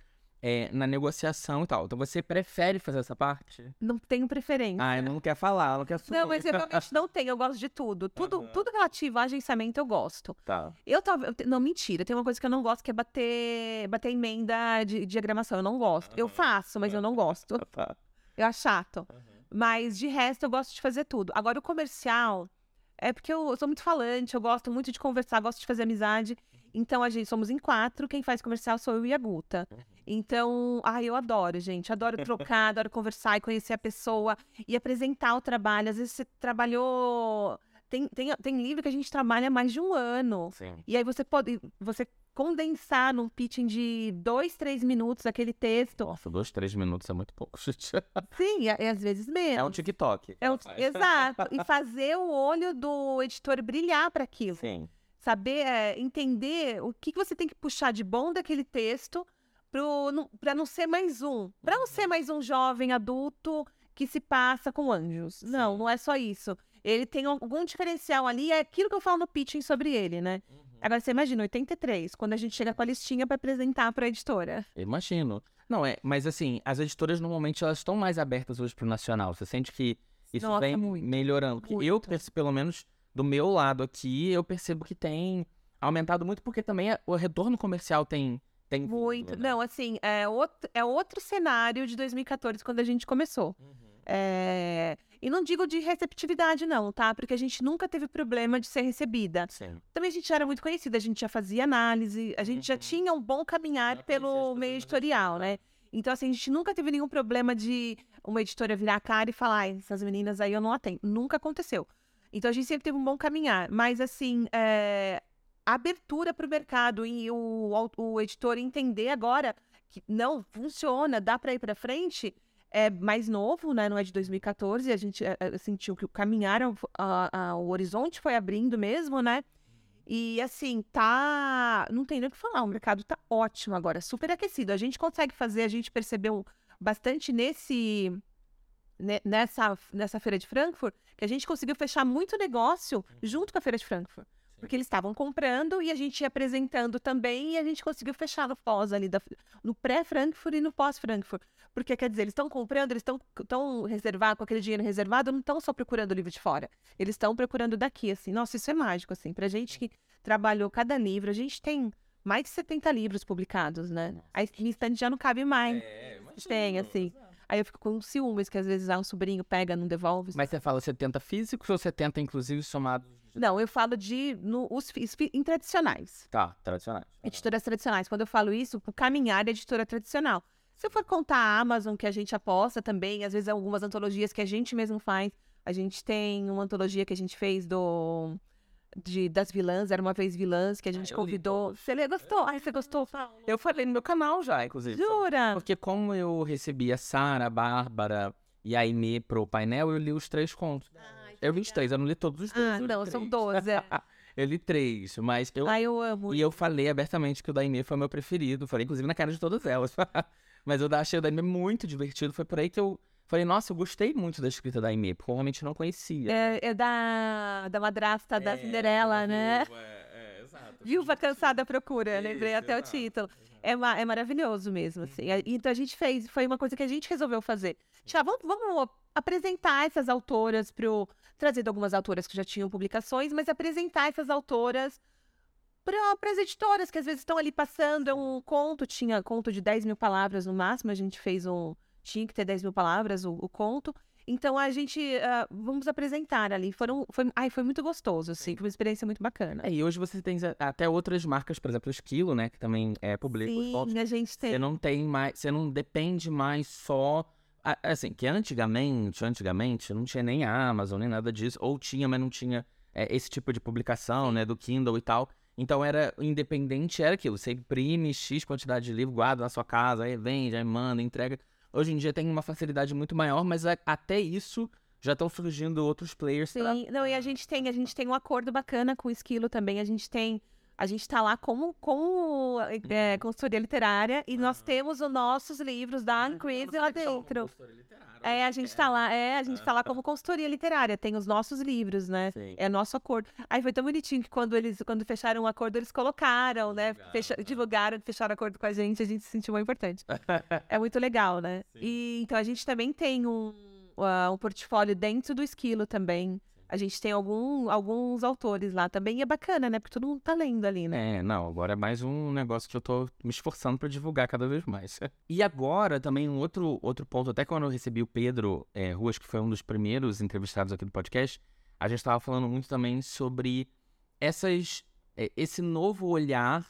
é, na negociação e tal. Então você prefere fazer essa parte? Não tenho preferência. Ah, não quer falar, não quer assumir. Não, mas eu realmente não tenho, eu gosto de tudo. Tudo, uhum. tudo relativo a agenciamento eu gosto. Tá. Eu tava. Não, mentira, tem uma coisa que eu não gosto que é bater, bater emenda de diagramação. Eu não gosto. Uhum. Eu faço, mas eu não gosto. tá. Eu acho chato. Uhum. Mas de resto eu gosto de fazer tudo. Agora o comercial. É porque eu, eu sou muito falante, eu gosto muito de conversar, gosto de fazer amizade. Então, a gente somos em quatro, quem faz comercial sou eu e a Guta. Uhum. Então, ai, eu adoro, gente. Adoro trocar, adoro conversar e conhecer a pessoa e apresentar o trabalho. Às vezes você trabalhou. Tem, tem, tem livro que a gente trabalha mais de um ano. Sim. E aí você pode. Você condensar num pitching de dois, três minutos aquele texto. Nossa, dois, três minutos é muito pouco, gente. Sim, e, e às vezes menos. É um TikTok. É um, exato. e fazer o olho do editor brilhar para aquilo. Sim saber é, entender o que, que você tem que puxar de bom daquele texto para não ser mais um. Para não ser uhum. mais um jovem adulto que se passa com anjos. Sim. Não, não é só isso. Ele tem algum diferencial ali, é aquilo que eu falo no pitching sobre ele, né? Uhum. Agora você imagina, 83, quando a gente chega com a listinha para apresentar para a editora. imagino. Não, é, mas assim, as editoras normalmente elas estão mais abertas hoje pro nacional. Você sente que isso Nossa, vem muito, melhorando. Muito. Eu, pelo menos, do meu lado aqui, eu percebo que tem aumentado muito, porque também o retorno comercial tem. tem muito. Vindo, né? Não, assim, é outro, é outro cenário de 2014, quando a gente começou. Uhum. É... E não digo de receptividade, não, tá? Porque a gente nunca teve problema de ser recebida. Sim. Também a gente já era muito conhecida, a gente já fazia análise, a gente uhum. já tinha um bom caminhar pelo meio editorial, né? Então, assim, a gente nunca teve nenhum problema de uma editora virar a cara e falar, essas meninas aí eu não atendo. Nunca aconteceu. Então a gente sempre teve um bom caminhar. Mas, assim, é, abertura para o mercado e o, o editor entender agora que não funciona, dá para ir para frente, é mais novo, né? Não é de 2014. A gente é, sentiu que o caminhar, a, a, o horizonte foi abrindo mesmo, né? E assim, tá. Não tem nem o que falar, o mercado tá ótimo agora, super aquecido. A gente consegue fazer, a gente percebeu bastante nesse nessa, nessa feira de Frankfurt, que a gente conseguiu fechar muito negócio junto com a feira de Frankfurt. Porque eles estavam comprando e a gente ia apresentando também e a gente conseguiu fechar no pós ali, da, no pré-Frankfurt e no pós-Frankfurt. Porque, quer dizer, eles estão comprando, eles estão reservado, com aquele dinheiro reservado, não estão só procurando o livro de fora. Eles estão procurando daqui, assim. Nossa, isso é mágico, assim. Pra gente que trabalhou cada livro, a gente tem mais de 70 livros publicados, né? Nossa. Aí já não cabe mais. É, Tem, assim. Aí eu fico com ciúmes, que às vezes ah, um sobrinho pega, não devolve. Mas você fala 70 físicos ou 70 inclusive somados? Não, eu falo de no, os, em tradicionais. Tá, tradicionais. Editoras tradicionais. Quando eu falo isso, o caminhar é editora tradicional. Se eu for contar a Amazon, que a gente aposta também, às vezes algumas antologias que a gente mesmo faz. A gente tem uma antologia que a gente fez do de, das vilãs, era uma vez vilãs, que a gente eu li convidou. Você lê- gostou? Ai, você gostou? Eu falei no meu canal já, inclusive. Jura? Porque como eu recebi a Sara, a Bárbara e a Aimee pro painel, eu li os três contos. Eu li os três, eu não li todos os três. Ah, não, são três. 12. é. eu li três, mas eu... Ai, eu amo. E eu falei abertamente que o da Aimee foi o meu preferido. Falei, inclusive, na cara de todas elas. mas eu achei o da Aimee muito divertido. Foi por aí que eu falei, nossa, eu gostei muito da escrita da Aimee, porque eu realmente não conhecia. É, é da, da madrasta da Cinderela, né? É, é, exato. Viúva Cansada Procura, Isso, lembrei até o exato, título. É, ma- é maravilhoso mesmo, assim. É, Então a gente fez, foi uma coisa que a gente resolveu fazer. Já vamos, vamos apresentar essas autoras pro. Trazido algumas autoras que já tinham publicações, mas apresentar essas autoras para as editoras que às vezes estão ali passando. É um conto, tinha conto de 10 mil palavras no máximo, a gente fez um. Tinha que ter 10 mil palavras o, o conto. Então a gente. ah, vamos apresentar ali. Foram, foi, ai, foi muito gostoso, assim. Foi uma experiência muito bacana. É, e hoje você tem até outras marcas, por exemplo, o Esquilo, né? Que também é, publica. Sim, a gente tem. Você não tem mais, você não depende mais só. Assim, que antigamente, antigamente, não tinha nem a Amazon, nem nada disso. Ou tinha, mas não tinha é, esse tipo de publicação, né? Do Kindle e tal. Então era independente, era aquilo. Você imprime X quantidade de livro, guarda na sua casa, aí vende, aí manda, entrega. Hoje em dia tem uma facilidade muito maior, mas a- até isso já estão surgindo outros players. pra- Sim, não, e a gente tem, a gente tem um acordo bacana com o Esquilo também. A gente tem, a gente tá lá como, como é, consultoria literária e nós temos os nossos livros da Uncrease lá dentro. É, a gente tá lá, é, a gente tá lá como consultoria literária, tem os nossos livros, né? Sim. É nosso acordo. Aí foi tão bonitinho que quando eles quando fecharam o acordo, eles colocaram, né? Divulgaram, Fecha, é. divulgaram, fecharam acordo com a gente, a gente se sentiu muito importante. É muito legal, né? Sim. E então a gente também tem um, ah, um portfólio dentro do Esquilo também. A gente tem algum, alguns autores lá também. E é bacana, né? Porque todo mundo tá lendo ali, né? É, não, agora é mais um negócio que eu tô me esforçando pra divulgar cada vez mais. E agora também um outro, outro ponto, até quando eu recebi o Pedro é, Ruas, que foi um dos primeiros entrevistados aqui do podcast, a gente tava falando muito também sobre essas, é, esse novo olhar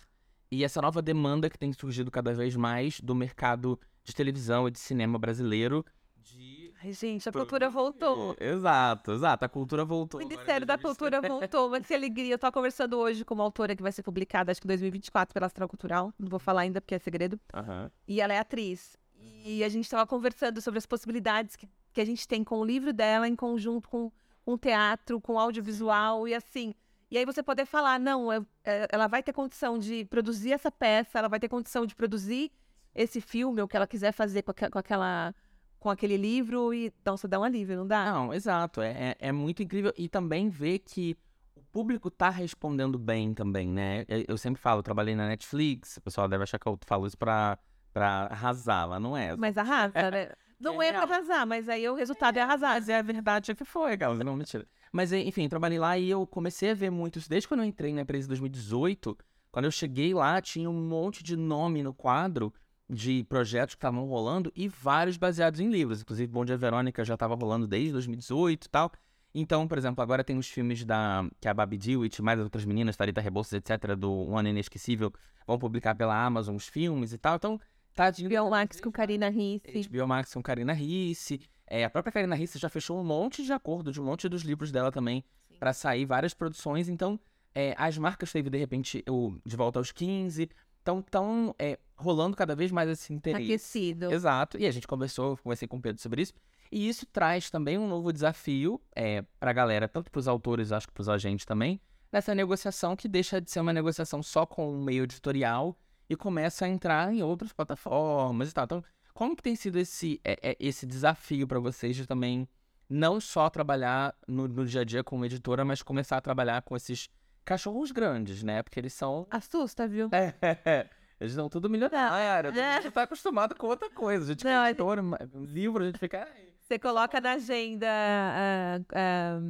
e essa nova demanda que tem surgido cada vez mais do mercado de televisão e de cinema brasileiro. De... Ai, gente, a cultura voltou. Exato, exato, a cultura O voltou. em Ministério da 2020. Cultura voltou, mas que alegria. Eu tô conversando hoje com uma autora que vai ser publicada, acho que em 2024, pela Astral Cultural. Não vou falar ainda porque é segredo. Aham. E ela é atriz. E a gente estava conversando sobre as possibilidades que, que a gente tem com o livro dela em conjunto com, o teatro, com o audiovisual e assim. E aí você poder falar, não, é- é- ela vai ter condição de produzir essa peça, ela vai ter condição de produzir esse filme, ou o que ela quiser fazer com, com aquela com aquele livro e nossa, dá um alívio, não dá? Não, exato. É, é, é muito incrível. E também ver que o público tá respondendo bem também, né? Eu, sempre falo, eu trabalhei na Netflix, o pessoal deve achar que eu falo isso pra, pra arrasar, mas não é. Mas arrasa, né? Não é, É pra real. arrasar, mas aí o resultado é, arrasar. Mas é a verdade que foi, Carlos. Não, mentira. Mas, enfim, trabalhei lá e eu comecei a ver muito isso. Desde quando eu entrei na empresa em 2018, quando eu cheguei lá, tinha um monte de nome no quadro de projetos que estavam rolando e vários baseados em livros. Inclusive, Bom Dia Verônica já estava rolando desde 2018 e tal. Então, por exemplo, agora tem os filmes da que a Babi Dewitt, mais outras meninas, Tarita Rebouças, etc., do Um Ano Inesquecível, vão publicar pela Amazon os filmes e tal. Então, tá de HBO Max com Karina Ricci. HBO Max com Karina Risse. É, a própria Karina Risse já fechou um monte de acordo de um monte dos livros dela também pra sair várias produções. Então, é, as marcas teve, de repente, o De Volta aos 15. Então, tão é, rolando cada vez mais esse interesse. Aquecido. Exato. E a gente conversou, conversei com o Pedro sobre isso. E isso traz também um novo desafio é, pra galera, tanto pros autores, acho que pros agentes também, nessa negociação que deixa de ser uma negociação só com o meio editorial e começa a entrar em outras plataformas e tal. Então, como que tem sido esse, é, é, esse desafio pra vocês de também não só trabalhar no, no dia a dia como editora, mas começar a trabalhar com esses cachorros grandes, né? Porque eles são Assusta, viu? é, eles são tudo milionário. Não. A gente tá acostumado com outra coisa. A gente Não, a editor, livro, a gente fica. Você coloca na agenda ah, ah,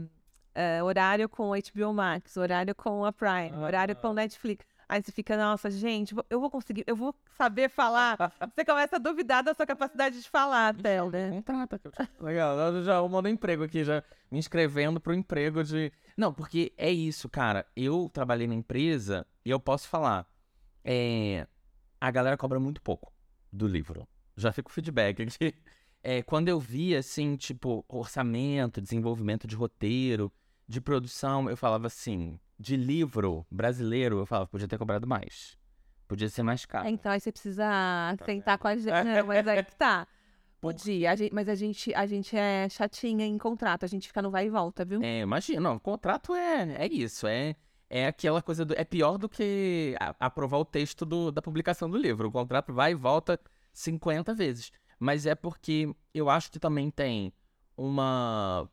ah, horário com HBO Max, horário com a Prime, Aham. horário com Netflix. Aí você fica, nossa, gente, eu vou conseguir, eu vou saber falar. Você começa a duvidar da sua capacidade de falar até, né? Contrata. Legal, eu já mando emprego aqui, já me inscrevendo pro emprego de. Não, porque é isso, cara. Eu trabalhei na empresa e eu posso falar. É... A galera cobra muito pouco do livro. Já fica o feedback aqui. É, quando eu vi, assim, tipo, orçamento, desenvolvimento de roteiro, de produção, eu falava assim, de livro brasileiro, eu falava, podia ter cobrado mais. Podia ser mais caro. Então aí você precisa tá sentar com a gente. Não, mas aí que tá. Podia, a gente, mas a gente, a gente é chatinha em contrato, a gente fica no vai e volta, viu? É, imagina, não, contrato é, é isso, é, é aquela coisa do. É pior do que a, aprovar o texto do, da publicação do livro. O contrato vai e volta 50 vezes. Mas é porque eu acho que também tem uma.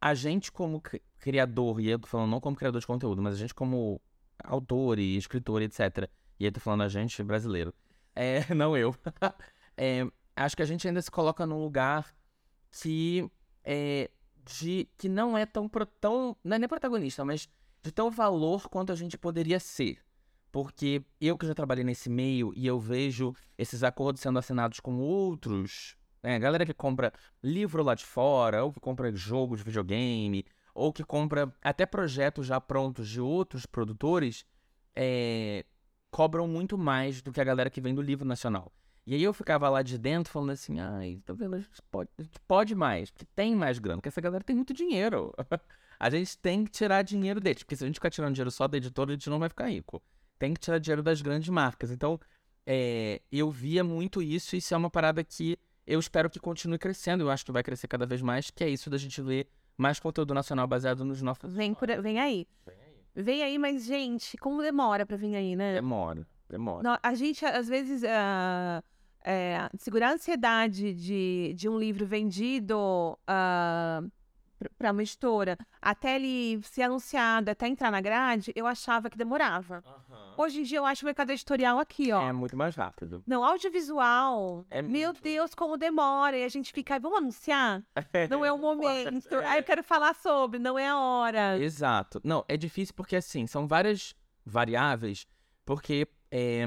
A gente, como criador, e eu tô falando não como criador de conteúdo, mas a gente como autor e escritor, etc. E eu tô falando a gente brasileiro. É, não eu. é, acho que a gente ainda se coloca num lugar que é de que não é tão, tão não é nem protagonista, mas de tão valor quanto a gente poderia ser. Porque eu que já trabalhei nesse meio e eu vejo esses acordos sendo assinados com outros, né, galera que compra livro lá de fora, ou que compra jogo de videogame, ou que compra até projetos já prontos de outros produtores, é, cobram muito mais do que a galera que vem do livro nacional. E aí eu ficava lá de dentro falando assim, ai, tá vendo? A gente pode, a gente pode mais, porque tem mais grana, porque essa galera tem muito dinheiro. a gente tem que tirar dinheiro deles, porque se a gente ficar tirando dinheiro só da editora, a gente não vai ficar rico. Tem que tirar dinheiro das grandes marcas. Então, é, eu via muito isso, e isso é uma parada que eu espero que continue crescendo, eu acho que vai crescer cada vez mais, que é isso da gente ler mais conteúdo nacional baseado nos nossos. Vem, por, vem aí. Vem aí. Vem aí, mas, gente, como demora pra vir aí, né? Demora, demora. Não, a gente, às vezes, uh, é, segurar a ansiedade de, de um livro vendido uh, para uma editora, até ele ser anunciado, até entrar na grade, eu achava que demorava. Uhum. Hoje em dia eu acho o mercado editorial aqui, ó. É muito mais rápido. Não, audiovisual. É meu muito. Deus, como demora. E a gente fica, vamos anunciar? não é o momento. Aí eu quero falar sobre, não é a hora. Exato. Não, é difícil porque assim, são várias variáveis, porque é,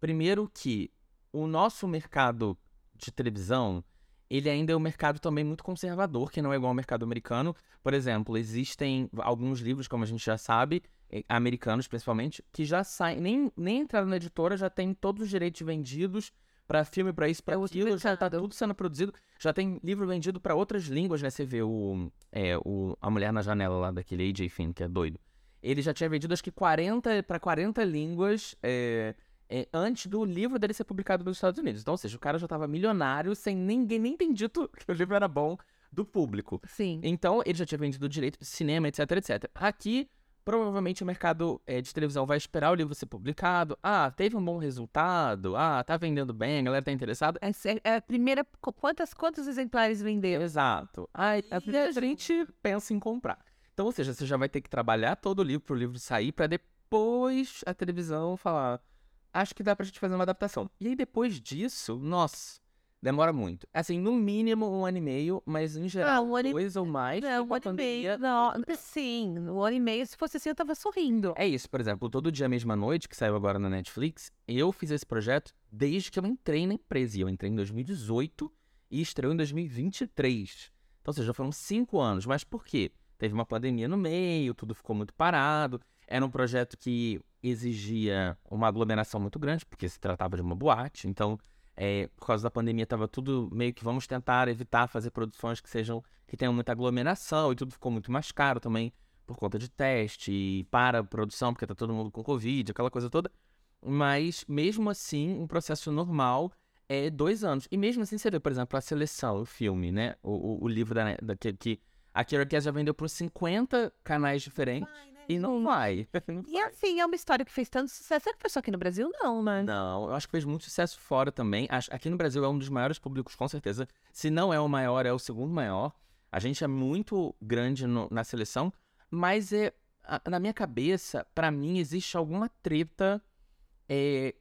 primeiro que o nosso mercado de televisão ele ainda é um mercado também muito conservador, que não é igual ao mercado americano. Por exemplo, existem alguns livros, como a gente já sabe, eh, americanos principalmente, que já saem, nem, nem entraram na editora, já tem todos os direitos vendidos para filme, para isso, para é aquilo, já tá tudo sendo produzido. Já tem livro vendido para outras línguas, né? Você vê o, é, o A Mulher na Janela lá daquele AJ Finn, que é doido. Ele já tinha vendido acho que 40 para 40 línguas. É, é, antes do livro dele ser publicado nos Estados Unidos. Então, ou seja, o cara já estava milionário sem ninguém nem ter dito que o livro era bom do público. Sim. Então, ele já tinha vendido direito para cinema, etc, etc. Aqui, provavelmente o mercado é, de televisão vai esperar o livro ser publicado. Ah, teve um bom resultado. Ah, tá vendendo bem, a galera tá interessada. É, é a primeira. Quantas, quantos exemplares vendeu? Exato. Aí a, a gente pensa em comprar. Então, ou seja, você já vai ter que trabalhar todo o livro para o livro sair para depois a televisão falar acho que dá pra gente fazer uma adaptação. E aí depois disso, nossa, demora muito. Assim, no mínimo um ano e meio, mas em geral, ah, um ano dois e... ou mais. Não, um ano pandemia... e meio. Não, sim, um ano e meio, se fosse assim, eu tava sorrindo. É isso, por exemplo, Todo Dia Mesma Noite, que saiu agora na Netflix, eu fiz esse projeto desde que eu entrei na empresa. E eu entrei em 2018 e estreou em 2023. Então, ou seja, foram cinco anos. Mas por quê? Teve uma pandemia no meio, tudo ficou muito parado. Era um projeto que exigia uma aglomeração muito grande, porque se tratava de uma boate. Então, é, por causa da pandemia, estava tudo meio que vamos tentar evitar fazer produções que sejam que tenham muita aglomeração e tudo ficou muito mais caro também por conta de teste e para produção, porque tá todo mundo com Covid, aquela coisa toda. Mas, mesmo assim, um processo normal é dois anos. E mesmo assim, você vê, por exemplo, a seleção, o filme, né? O, o, o livro da, da, que, que a Kira já vendeu por 50 canais diferentes. E não vai. e assim, é uma história que fez tanto sucesso. Será que foi só aqui no Brasil? Não, né? Não, eu acho que fez muito sucesso fora também. Aqui no Brasil é um dos maiores públicos, com certeza. Se não é o maior, é o segundo maior. A gente é muito grande no, na seleção, mas é na minha cabeça, para mim, existe alguma treta é,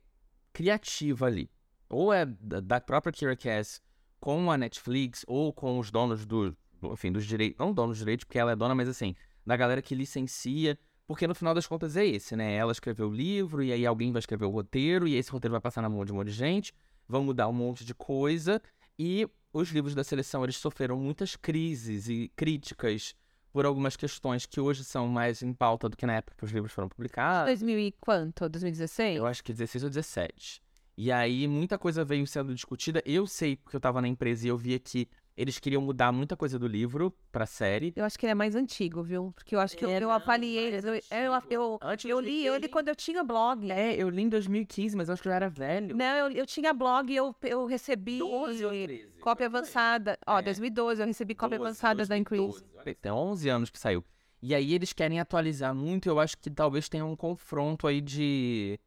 criativa ali. Ou é da, da própria Kira Cass com a Netflix, ou com os donos do, enfim, dos direitos, não donos dos direitos, porque ela é dona, mas assim, da galera que licencia Porque no final das contas é esse, né? Ela escreveu o livro, e aí alguém vai escrever o roteiro, e esse roteiro vai passar na mão de um monte de gente, vão mudar um monte de coisa, e os livros da seleção, eles sofreram muitas crises e críticas por algumas questões que hoje são mais em pauta do que na época que os livros foram publicados. 2000 e quanto? 2016? Eu acho que 16 ou 17. E aí muita coisa veio sendo discutida. Eu sei, porque eu tava na empresa e eu via que eles queriam mudar muita coisa do livro pra série. Eu acho que ele é mais antigo, viu? Porque eu acho que eu, eu avaliei eles. Eu, eu, eu, Antes eu li, eu li quando eu tinha blog. É, eu li em 2015, mas eu acho que eu era velho. Não, eu, eu tinha blog e eu, eu recebi 12 ou 13. cópia avançada. Ó, É. 2012 eu recebi cópia 12, avançada da Increase. 2012. Olha, Tem 11 anos que saiu. E aí eles querem atualizar muito, eu acho que talvez tenha um confronto aí de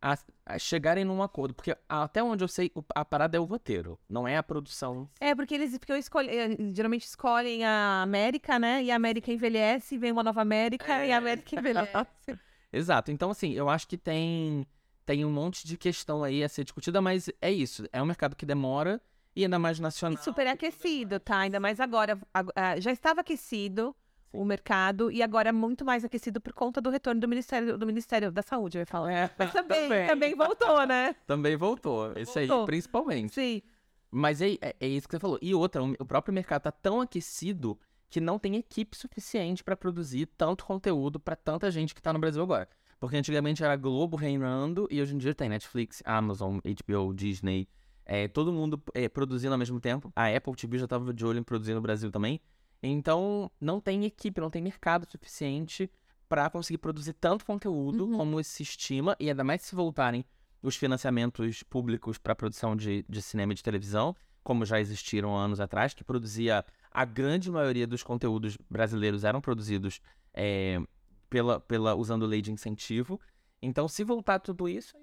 a chegarem num acordo, porque até onde eu sei, a parada é o roteiro, não é a produção. É, porque eles porque eu escolhi, eh, geralmente escolhem a América, né? E a América envelhece, vem uma nova América e a América envelhece. Exato. Então assim, eu acho que tem tem um monte de questão aí a ser discutida, mas é isso, é um mercado que demora e ainda mais nacional. Super aquecido, tá? Ainda mais agora. Ag- Já estava aquecido o mercado e agora é muito mais aquecido por conta do retorno do Ministério, do Ministério da Saúde, eu ia falar. É, Mas também, também voltou, né? Também voltou. Isso aí, principalmente. Sim. Mas é, é, é isso que você falou. E outra, o próprio mercado tá tão aquecido que não tem equipe suficiente pra produzir tanto conteúdo pra tanta gente que tá no Brasil agora. Porque antigamente era Globo reinando e hoje em dia tem Netflix, Amazon, HBO, Disney, é, todo mundo é, produzindo ao mesmo tempo. A Apple TV já tava de olho em produzir no Brasil também. Então, não tem equipe, não tem mercado suficiente pra conseguir produzir tanto conteúdo Uhum. como se estima, e ainda mais se voltarem os financiamentos públicos para produção de, de cinema e de televisão, como já existiram anos atrás, que produzia a grande maioria dos conteúdos brasileiros eram produzidos é, pela, pela usando lei de incentivo. Então, se voltar tudo isso,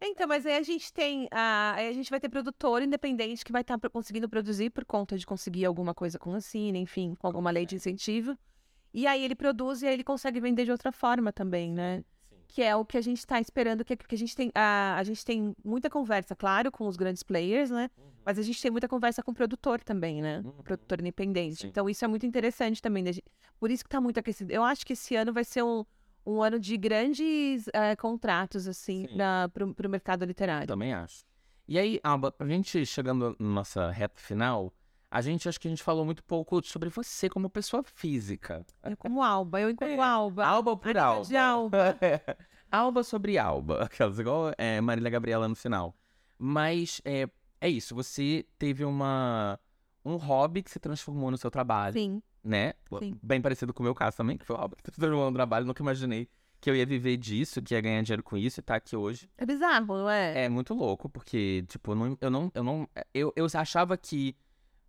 Então, mas aí a gente tem. A, aí a gente vai ter produtor independente que vai estar conseguindo produzir por conta de conseguir alguma coisa com a Cine, enfim, com alguma lei de incentivo. E aí ele produz e aí ele consegue vender de outra forma também, né? Que é o que a gente está esperando, que, que a gente tem. A, a gente tem muita conversa, claro, com os grandes players, né? Mas a gente tem muita conversa com o produtor também, né? Uhum. Produtor independente. Sim. Então isso é muito interessante também. gente- Por isso que tá muito aquecido. Eu acho que esse ano vai ser um, um ano de grandes eh, contratos, assim, Sim. para o mercado literário. também acho. E aí, Alba, a gente chegando na nossa reta final, a gente acho que a gente falou muito pouco sobre você como pessoa física. Eu como Alba, eu enquanto É. Alba. Alba por Alba. de Alba. Alba sobre Alba. Aquelas, igual é, Marília Gabriela no final. Mas é, é isso, você teve uma um hobby que se transformou no seu trabalho, Sim, né? Sim. Bem parecido com o meu caso também, que foi o hobby que se transformou no trabalho. Nunca imaginei que eu ia viver disso, que ia ganhar dinheiro com isso e tá aqui hoje. é bizarro, não é? É muito louco, porque, tipo, eu não, eu não. Eu, não eu, eu achava que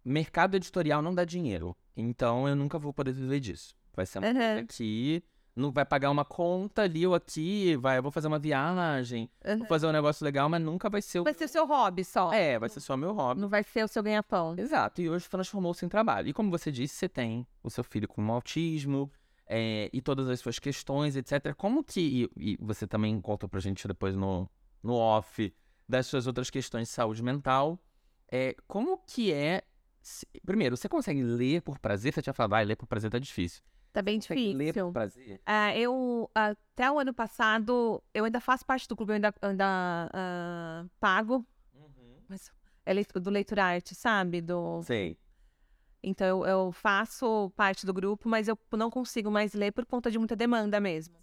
mercado editorial não dá dinheiro. Então eu nunca vou poder viver disso. Vai ser uma Aham. coisa que não vai pagar uma conta ali ou aqui, vai, eu vou fazer uma viagem, Aham. vou fazer um negócio legal, mas nunca vai ser o. Vai ser o seu hobby só. É, vai ser só meu hobby. Não vai ser o seu ganha-pão. Exato, e hoje transformou-se em trabalho. E como você disse, você tem o seu filho com autismo é, e todas as suas questões, etc. Como que. E, e você também conta pra gente depois no, no off das suas outras questões de saúde mental. É, como que é. se- primeiro, você consegue ler por prazer? Você tinha falado, ah, ler por prazer tá difícil. Tá bem Consegue ler por difícil. prazer? Ah, eu, até o ano passado, eu ainda faço parte do clube, eu ainda, ainda ah, pago, mas é do Leitura Arte, sabe? Do, Sei. então eu, eu faço parte do grupo, mas eu não consigo mais ler por conta de muita demanda mesmo.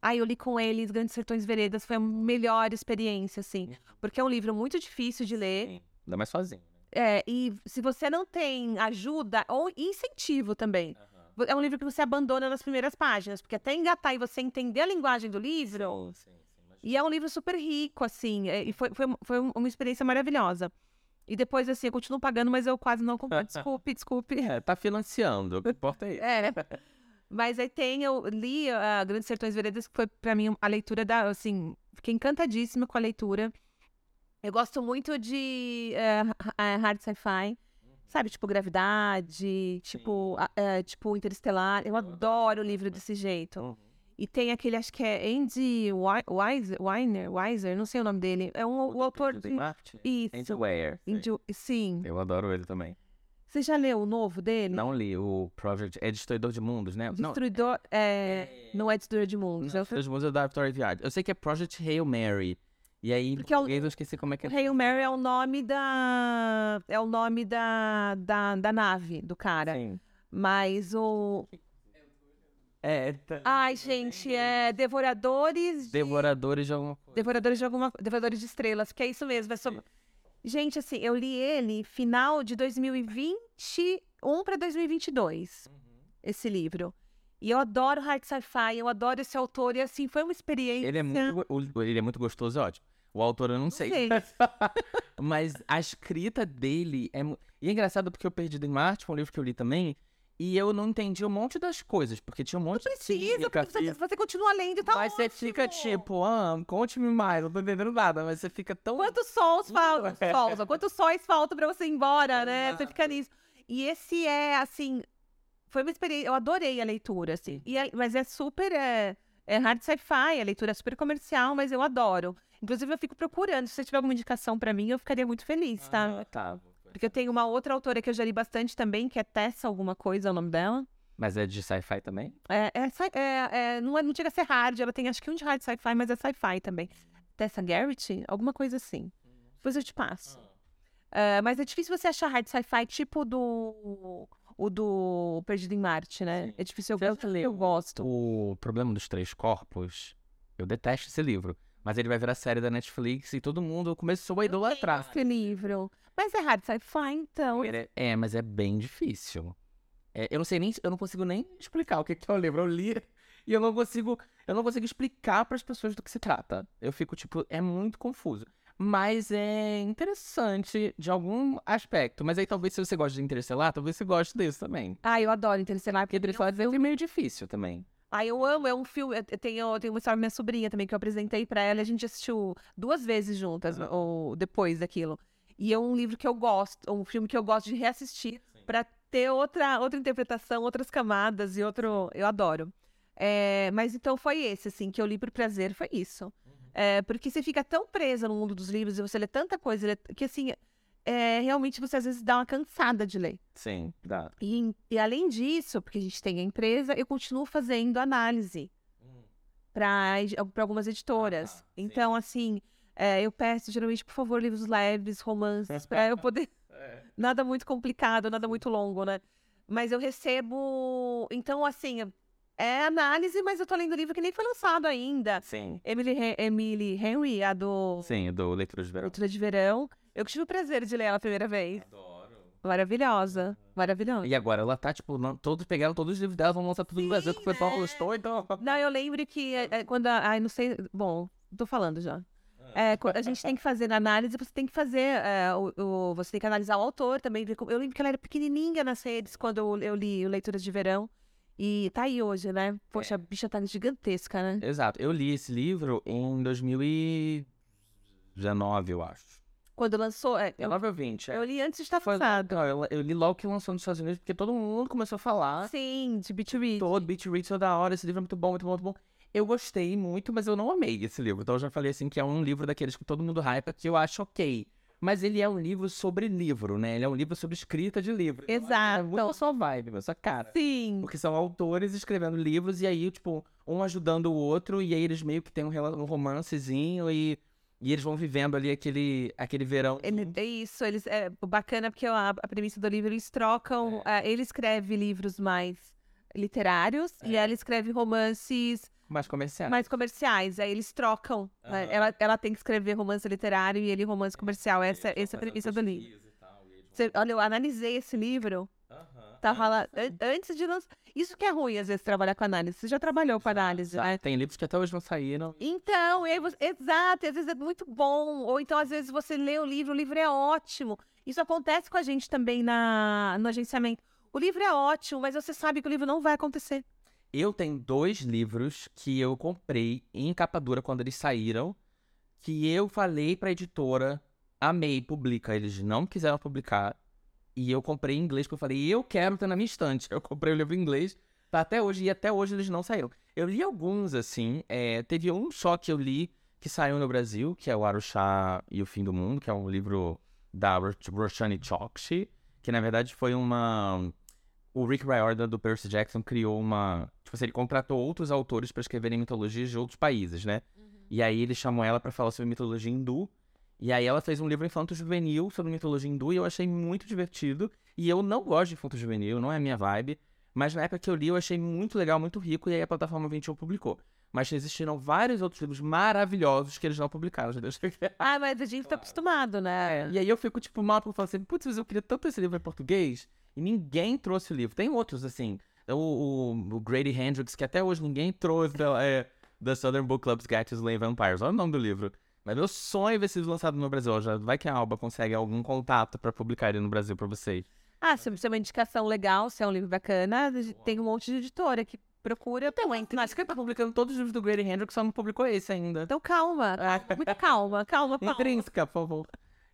Aí eu li com eles, Grandes Sertões Veredas, foi a melhor experiência, assim. Porque é um livro muito difícil de ler. Sim. Ainda mais sozinho. É, e se você não tem ajuda ou incentivo também, vo- é um livro que você abandona nas primeiras páginas, porque até engatar e você entender a linguagem do livro. Sim, sim, sim, E é um livro super rico, assim, é, e foi, foi, foi uma experiência maravilhosa. E depois, assim, eu continuo pagando, mas eu quase não comprei. Desculpe, desculpe. É, tá financiando. O que importa é isso. É. Mas aí tem, eu li a Grandes Sertões Veredas, que foi pra mim a leitura da, assim, fiquei encantadíssima com a leitura. Eu gosto muito de ha- hard sci-fi, sabe? Tipo Gravidade, tipo, eh, tipo Interestelar. Eu adoro livro desse jeito. Uhum. E tem aquele, acho que é Andy Weiser, Weiner, Weiser, não sei o nome dele. É um o autor de... Martin? Isso. Andy Weir. Andy- Sim, Eu adoro ele também. Você já leu o novo dele? Não li o Project. É Destruidor de Mundos, né? Destruidor. Não, é... não é Destruidor de Mundos. Não, é Destruidor de Mundos é da Victoria Viard. Eu sei que é Project Hail Mary. E aí, Porque em eu esqueci como é que é. Hail Mary é o nome da. É o nome da, da, da nave do cara. Sim. Mas o. É. Tá... Ai, gente, é Devoradores. De... Devoradores de alguma coisa. Devoradores de alguma Devoradores de estrelas, que é isso mesmo. É sobre... Gente, assim, eu li ele final de 2021 para 2022. Uhum. Esse livro. E eu adoro hard sci-fi, eu adoro esse autor. E assim, foi uma experiência. Ele é muito, ele é muito gostoso, é ótimo. O autor eu não, não sei. sei. Mas a escrita dele é. E é engraçado porque eu Perdido em Marte foi um livro que eu li também. E eu não entendi um monte das coisas, porque tinha um monte não precisa, de porque você, você continua lendo e tá Mas ótimo. você fica tipo, ah, conte-me mais, não tô entendendo nada, mas você fica tão... Quantos sols faltam, é. quantos sóis faltam pra você ir embora, né? Você fica nisso. E esse é, assim, foi uma experiência, eu adorei a leitura, assim. E é, mas é super, é, é hard sci-fi, a leitura é super comercial, mas eu adoro. Inclusive, eu fico procurando. Se você tiver alguma indicação para mim, eu ficaria muito feliz, tá? Ah, tá. Porque eu tenho uma outra autora que eu já li bastante também, que é Tessa alguma coisa, é o nome dela. Mas é de sci-fi também? É, é, é, é, não, é, não chega a ser hard, ela tem acho que um de hard sci-fi, mas é sci-fi também. Tessa Garrett? Alguma coisa assim. Depois eu te passo. Uh, mas é difícil você achar hard sci-fi tipo do o do Perdido em Marte, né? Sim. É difícil eu, eu, eu gosto. O Problema dos Três Corpos, eu detesto esse livro. Mas ele vai virar série da Netflix e todo mundo começou a idolatrar. Esse livro. Mas é hard sci-fi, então. É, é, mas é bem difícil. É, eu não sei nem, eu não consigo nem explicar o que, que é o livro. Eu li e eu não consigo, eu não consigo explicar para as pessoas do que se trata. Eu fico tipo, é muito confuso. Mas é interessante de algum aspecto. Mas aí talvez se você gosta de Interestelar, talvez você goste desse também. Ah, eu adoro Interestelar. Porque Interestelar é meio difícil também. Ah, eu amo, é um filme. Eu tenho, eu tenho uma história minha sobrinha também que eu apresentei para ela. A gente assistiu duas vezes juntas, ou depois daquilo. E é um livro que eu gosto, um filme que eu gosto de reassistir para ter outra, outra interpretação, outras camadas e outro. Eu adoro. É, mas então foi esse, assim, que eu li por prazer, foi isso. Uhum. É, porque você fica tão presa no mundo dos livros e você lê tanta coisa que, assim, é, realmente você às vezes dá uma cansada de ler. Sim, dá. E, e além disso, porque a gente tem a empresa, eu continuo fazendo análise hum. para algumas editoras. Ah, então, assim, é, eu peço geralmente, por favor, livros leves, romances, para eu poder. é. Nada muito complicado, nada muito longo, né? Mas eu recebo. Então, assim, é análise, mas eu tô lendo livro que nem foi lançado ainda. Sim. Emily, Emily Henry, a do. Sim, do Leitura de Verão. Leitura de Verão. Eu tive o prazer de ler ela a primeira vez. Adoro. Maravilhosa. Maravilhosa. E agora ela tá, tipo, todos pegaram todos os livros dela, vão lançar tudo no Brasil, que o pessoal gostou, então. Não, eu lembro que é, é, quando. Ai, não sei. Bom, tô falando já. É, a gente tem que fazer na análise, você tem que fazer, é, o, o, você tem que analisar o autor também. Eu lembro que ela era pequenininha nas redes quando eu, eu li o Leituras de Verão. E tá aí hoje, né? Poxa, é. a bicha tá gigantesca, né? Exato. Eu li esse livro em 2019, eu acho. Quando lançou. É, eu, 19 ou 20. É. Eu li antes de estar lançado. Não, eu, eu, li logo que lançou nos Estados Unidos, porque todo mundo começou a falar. Sim, de Beat Read. Todo Beat Read toda hora. Esse livro é muito bom, muito bom, muito bom. Eu gostei muito, mas eu não amei esse livro. Então eu já falei assim que é um livro daqueles que todo mundo hypa, que eu acho ok. Mas ele é um livro sobre livro, né? Ele é um livro sobre escrita de livro. Então, Exato. É muito a sua vibe, a sua cara. Sim. Porque são autores escrevendo livros e aí, tipo, um ajudando o outro, e aí eles meio que têm um, romancezinho e e eles vão vivendo ali aquele, aquele verão. Ele, é isso, eles, é bacana porque a, a premissa do livro, eles trocam. É. Uh, ele escreve livros mais literários é. e ela escreve romances. Mais comerciais. Mais comerciais. Aí eles trocam. Uhum. Né? Ela, ela tem que escrever romance literário e ele romance comercial. Essa, essa é a premissa do livro. Tal, Você, olha, eu analisei esse livro. Uhum. Tava lá antes de lançar. Isso que é ruim, às vezes, trabalhar com análise. Você já trabalhou com análise, né? Tem livros que até hoje não saíram. Então, você... exato, às vezes é muito bom. Ou então, às vezes, você lê o livro, o livro é ótimo. Isso acontece com a gente também na... no agenciamento. O livro é ótimo, mas você sabe que o livro não vai acontecer. Eu tenho dois livros que eu comprei em capa dura quando eles saíram, que eu falei pra editora, amei, publica. Eles não quiseram publicar. E eu comprei em inglês, porque eu falei, eu quero ter na minha estante. Eu comprei o livro em inglês, tá até hoje, e até hoje eles não saíram. Eu li alguns, assim, é, teve um só que eu li que saiu no Brasil, que é o Arushá e o Fim do Mundo, que é um livro da Roshani Chokshi, Que na verdade foi uma. O Rick Riordan do Percy Jackson criou uma. Tipo assim, ele contratou outros autores para escreverem mitologias de outros países, né? Uhum. E aí ele chamou ela para falar sobre mitologia hindu. E aí ela fez um livro infanto juvenil sobre mitologia hindu e eu achei muito divertido. E eu não gosto de infanto juvenil, não é a minha vibe. Mas na época que eu li, eu achei muito legal, muito rico, e aí a plataforma 21 publicou. Mas existiram vários outros livros maravilhosos que eles não publicaram, entendeu? Ah, mas a gente tá acostumado, né? É. E aí eu fico, tipo, mal porque eu falo assim, putz, eu queria tanto esse livro em português, e ninguém trouxe o livro. Tem outros, assim, o, o, o Grady Hendrix, que até hoje ninguém trouxe, é, The Southern Book Club's Guide to Slave Vampires. Olha o nome do livro. Mas meu sonho é ver esse livro lançado no Brasil. Já vai que a Alba consegue algum contato para publicar ele no Brasil para vocês. Ah, se é uma indicação legal, se é um livro bacana, tem um monte de editora que procura. Então, entre... Acho que ele tá publicando todos os livros do Grady Hendrix, só não publicou esse ainda. Então calma, ah. muita calma, calma, calma. Intrínseca, por favor.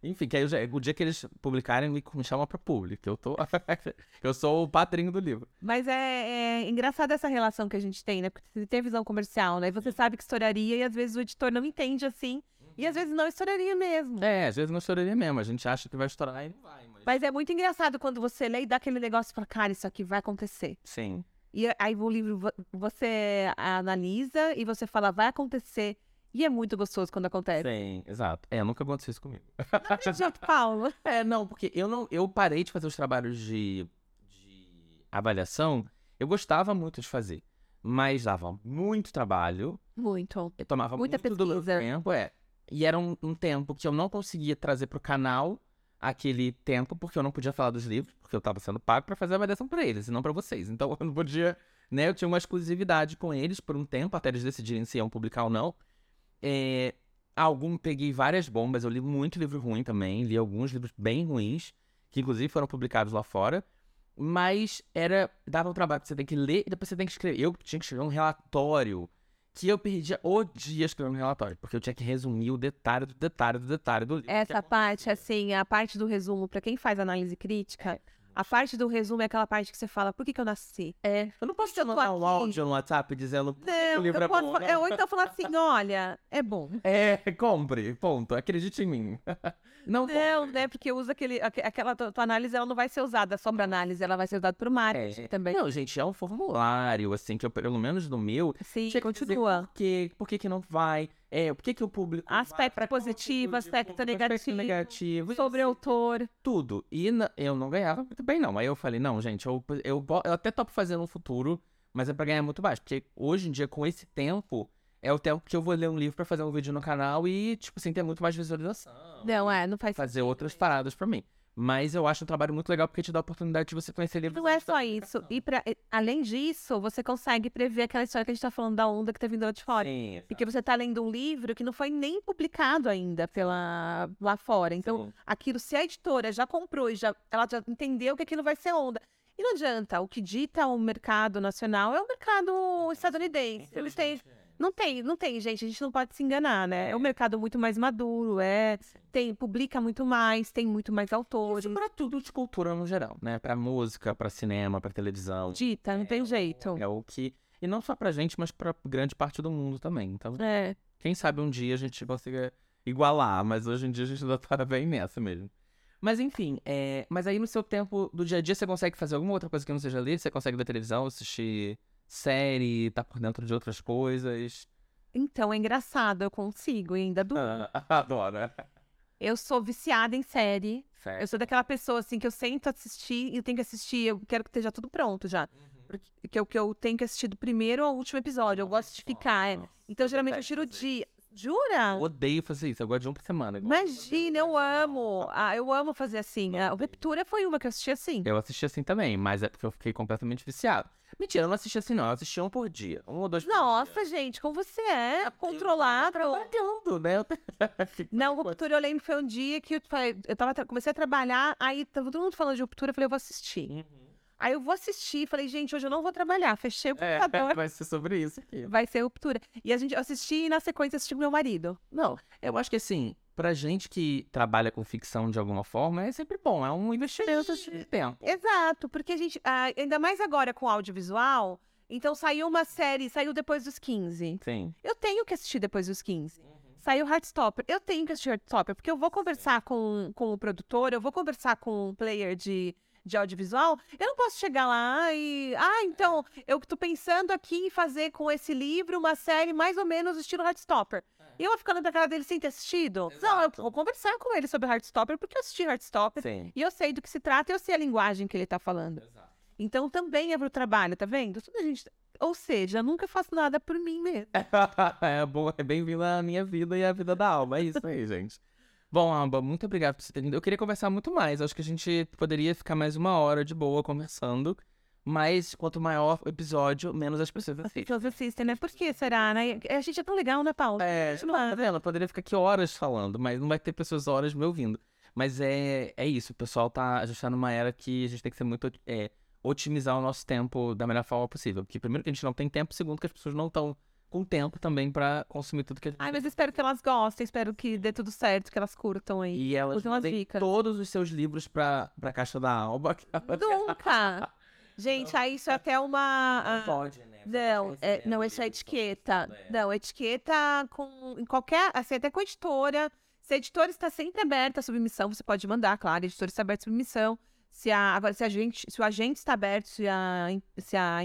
Enfim, que aí já, o dia que eles publicarem, me, me chama pra público. Eu tô. eu sou o padrinho do livro. Mas é, é engraçada essa relação que a gente tem, né? Porque você tem visão comercial, né? Você sabe que estouraria e às vezes o editor não entende assim. E às vezes não estouraria mesmo. É, às vezes não estouraria mesmo. A gente acha que vai estourar e não vai. Mas, mas é muito engraçado quando você lê e dá aquele negócio e fala, cara, isso aqui vai acontecer. Sim. E aí o livro você analisa e você fala, vai acontecer. E é muito gostoso quando acontece. Sim, exato. É, nunca aconteceu isso comigo. Já Paulo. É, não, porque eu não. Eu parei de fazer os trabalhos de, de avaliação. Eu gostava muito de fazer. Mas dava muito trabalho. Muito. Eu tomava Muita muito pesquisa. do meu tempo, é. E era um, um tempo que eu não conseguia trazer pro canal aquele tempo, porque eu não podia falar dos livros, porque eu tava sendo pago para fazer a avaliação para eles, e não para vocês. Então eu não podia, né? Eu tinha uma exclusividade com eles por um tempo, até eles decidirem se iam publicar ou não. É, algum peguei várias bombas, eu li muito livro ruim também, li alguns livros bem ruins, que inclusive foram publicados lá fora. Mas era. Dava um trabalho que você tem que ler e depois você tem que escrever. Eu tinha que escrever um relatório que eu perdia o dia escrevendo relatório, porque eu tinha que resumir o detalhe do detalhe do detalhe do livro. Essa parte, assim, a parte do resumo, para quem faz análise crítica, é. A parte do resumo é aquela parte que você fala, por que, que eu nasci? É. Eu não posso te mandar um áudio no WhatsApp dizendo não, que o livro é bom. Não. Ou então falar assim, olha, é bom. É, compre, ponto. Acredite em mim. Não, não né? Porque usa aquele, aquela tua, tua, análise, ela não vai ser usada só para análise, ela vai ser usada para o marketing é. também. Não, gente, é um formulário, assim, que eu, pelo menos no meu... Sim, continua. Por, quê, por que que não vai? É, por que, que o público. Aspecto positivo, aspecto negativo. Aspecto negativo. Sobre o autor. Tudo. E na, eu não ganhava muito bem, não. Aí eu falei, não, gente, eu, eu, eu até topo fazer no futuro, mas é pra ganhar muito baixo. Porque hoje em dia, com esse tempo, é o tempo que eu vou ler um livro para fazer um vídeo no canal e, tipo assim, ter muito mais visualização. Não, é, não faz Fazer outras paradas para mim. Mas eu acho um trabalho muito legal porque te dá a oportunidade de você conhecer livros. Não é só isso. E pra, além disso, você consegue prever aquela história que a gente tá falando da onda que tá vindo lá de fora. Sim, porque você tá lendo um livro que não foi nem publicado ainda pela, lá fora. Então, Sim. aquilo, se a editora já comprou e já, ela já entendeu que aquilo vai ser onda. E não adianta, o que dita o mercado nacional é o mercado estadunidense. Eles têm não tem, não tem, gente. A gente não pode se enganar, né? É um mercado muito mais maduro, é. Tem, publica muito mais, tem muito mais autores. Isso pra tudo de cultura no geral, né? Pra música, pra cinema, pra televisão. Dita, não é, tem jeito. É o que. E não só pra gente, mas pra grande parte do mundo também. Então, é. quem sabe um dia a gente consiga igualar, mas hoje em dia a gente ainda tá bem nessa mesmo. Mas enfim, é... mas aí no seu tempo do dia a dia você consegue fazer alguma outra coisa que não seja ler? Você consegue ver televisão, assistir série, tá por dentro de outras coisas. Então, é engraçado, eu consigo e ainda durmo. Ah, adoro. Eu sou viciada em série. Certo. Eu sou daquela pessoa, assim, que eu sento assistir e eu tenho que assistir, eu quero que esteja tudo pronto já. Uhum. Porque eu, que eu tenho que assistir do primeiro ao último episódio. Eu gosto de ficar. É. Então, geralmente, eu tiro o dia. Jura? Eu odeio fazer isso, eu gosto de um por semana. Imagina, eu amo. Ah, eu amo fazer assim. A Ruptura foi uma que eu assisti assim. Eu assisti assim também, mas é porque eu fiquei completamente viciado. Mentira, eu não assisti assim, não. Eu assisti um por dia. Um ou dois por Nossa, dia. gente, como você é controlado. Trabalhando, né? não, ruptura eu lembro foi um dia que eu, eu tava, comecei a trabalhar, aí tava todo mundo falando de ruptura, eu falei, eu vou assistir. Uhum. Aí eu vou assistir, falei, gente, hoje eu não vou trabalhar. Fechei o é, computador. É, vai ser sobre isso aqui. Vai ser ruptura. E a gente assisti e na sequência assisti com meu marido. Não, eu acho que assim, pra gente que trabalha com ficção de alguma forma, é sempre bom. É um investimento de tempo. Exato, porque a gente, ainda mais agora com audiovisual, então saiu uma série, saiu depois dos 15. Sim. Eu tenho que assistir depois dos 15. saiu Heartstopper. Eu tenho que assistir Heartstopper, porque eu vou conversar com, com o produtor, eu vou conversar com o player de, de audiovisual, eu não posso chegar lá e. Ah, então, eu tô pensando aqui em fazer com esse livro uma série mais ou menos estilo Heartstopper. E eu vou ficando pra cara dele sem ter assistido? Exato. Não, eu vou conversar com ele sobre Heartstopper, porque eu assisti Heartstopper. Sim. E eu sei do que se trata e eu sei a linguagem que ele tá falando. Exato. Então também é pro trabalho, tá vendo? Tudo a gente. Ou seja, nunca faço nada por mim mesmo. é bom, é bem-vindo à minha vida e à vida da alma. É isso aí, gente. Bom, Alba, muito obrigado por você ter vindo. Eu queria conversar muito mais. Acho que a gente poderia ficar mais uma hora de boa conversando. Mas quanto maior o episódio, menos as pessoas assistem. As pessoas assistem, né? Por que será, né? A gente é tão legal, né, Paulo? É, não, tá vendo? poderia ficar aqui horas falando, mas não vai ter pessoas horas me ouvindo. Mas é, é isso, o pessoal tá. A gente tá numa era que a gente tem que ser muito. É, otimizar o nosso tempo da melhor forma possível. Porque, primeiro, que a gente não tem tempo, segundo, que as pessoas não estão com tempo também para consumir tudo que a gente Ai, mas espero que elas gostem, espero que dê tudo certo, que elas curtam aí. E elas têm todos os seus livros pra, pra caixa da Alba. Nunca! Gente, aí isso é até uma. Não pode, né? Não, é, não, isso é etiqueta. É. Não, etiqueta com. Em qualquer. Assim, até com a editora. Se a editora está sempre aberta à submissão, você pode mandar, claro, a editora está aberta à submissão. Se a, agora, se, a gente, se o agente está aberto, se a, se a,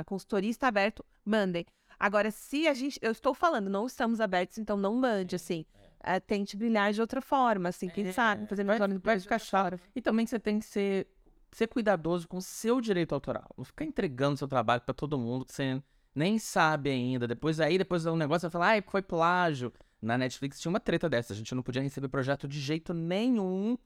a consultoria está aberto, mandem. Agora, se a gente. Eu estou falando, não estamos abertos, então não mande, assim. É, tente brilhar de outra forma, assim, quem é, sabe? Fazer melhor vai, vai ficar chato. E também você tem que ser, ser cuidadoso com o seu direito autoral. Não ficar entregando seu trabalho para todo mundo que você nem sabe ainda. Depois aí, depois um negócio, vai falar, ai, foi plágio. Na Netflix tinha uma treta dessa. A gente não podia receber projeto de jeito nenhum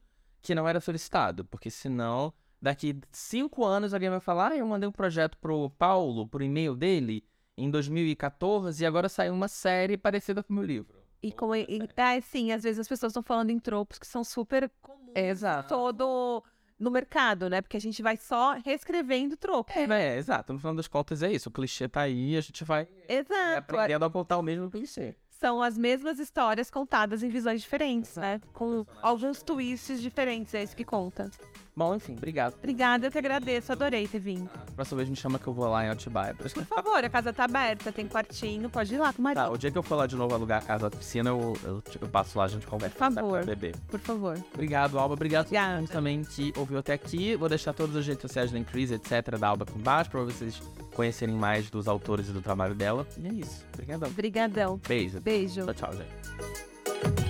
que não era solicitado. Porque senão, daqui cinco anos, alguém vai falar, ah, eu mandei um projeto pro Paulo, por e-mail dele em 2014 e agora saiu uma série parecida com o meu livro. E como e, é, sim, às vezes as pessoas estão falando em tropos que são super comuns exato. todo no mercado, né? Porque a gente vai só reescrevendo tropos. É, é, exato. No final das contas é isso. O clichê tá aí, a gente vai exato. aprendendo a contar o mesmo clichê são as mesmas histórias contadas em visões diferentes, né? Com alguns twists diferentes, é isso que conta. Bom, enfim, obrigado. Obrigada, eu te agradeço, adorei ter vindo. Ah, próxima vez me chama que eu vou lá em Atibaia. Por favor, a casa tá aberta, tem quartinho, pode ir lá com o marido. Tá, o dia que eu for lá de novo alugar a casa da piscina, eu, eu, eu passo lá, a gente conversa. Por favor, bebê. por favor. Obrigado, Alba. Obrigado a todos também que ouviu até aqui. Vou deixar todas as redes sociais da Increase, etc, da Alba aqui embaixo, pra vocês conhecerem mais dos autores e do trabalho dela. E é isso. Obrigadão. Obrigadão. Beijo. Beijo. Tchau, tchau, gente.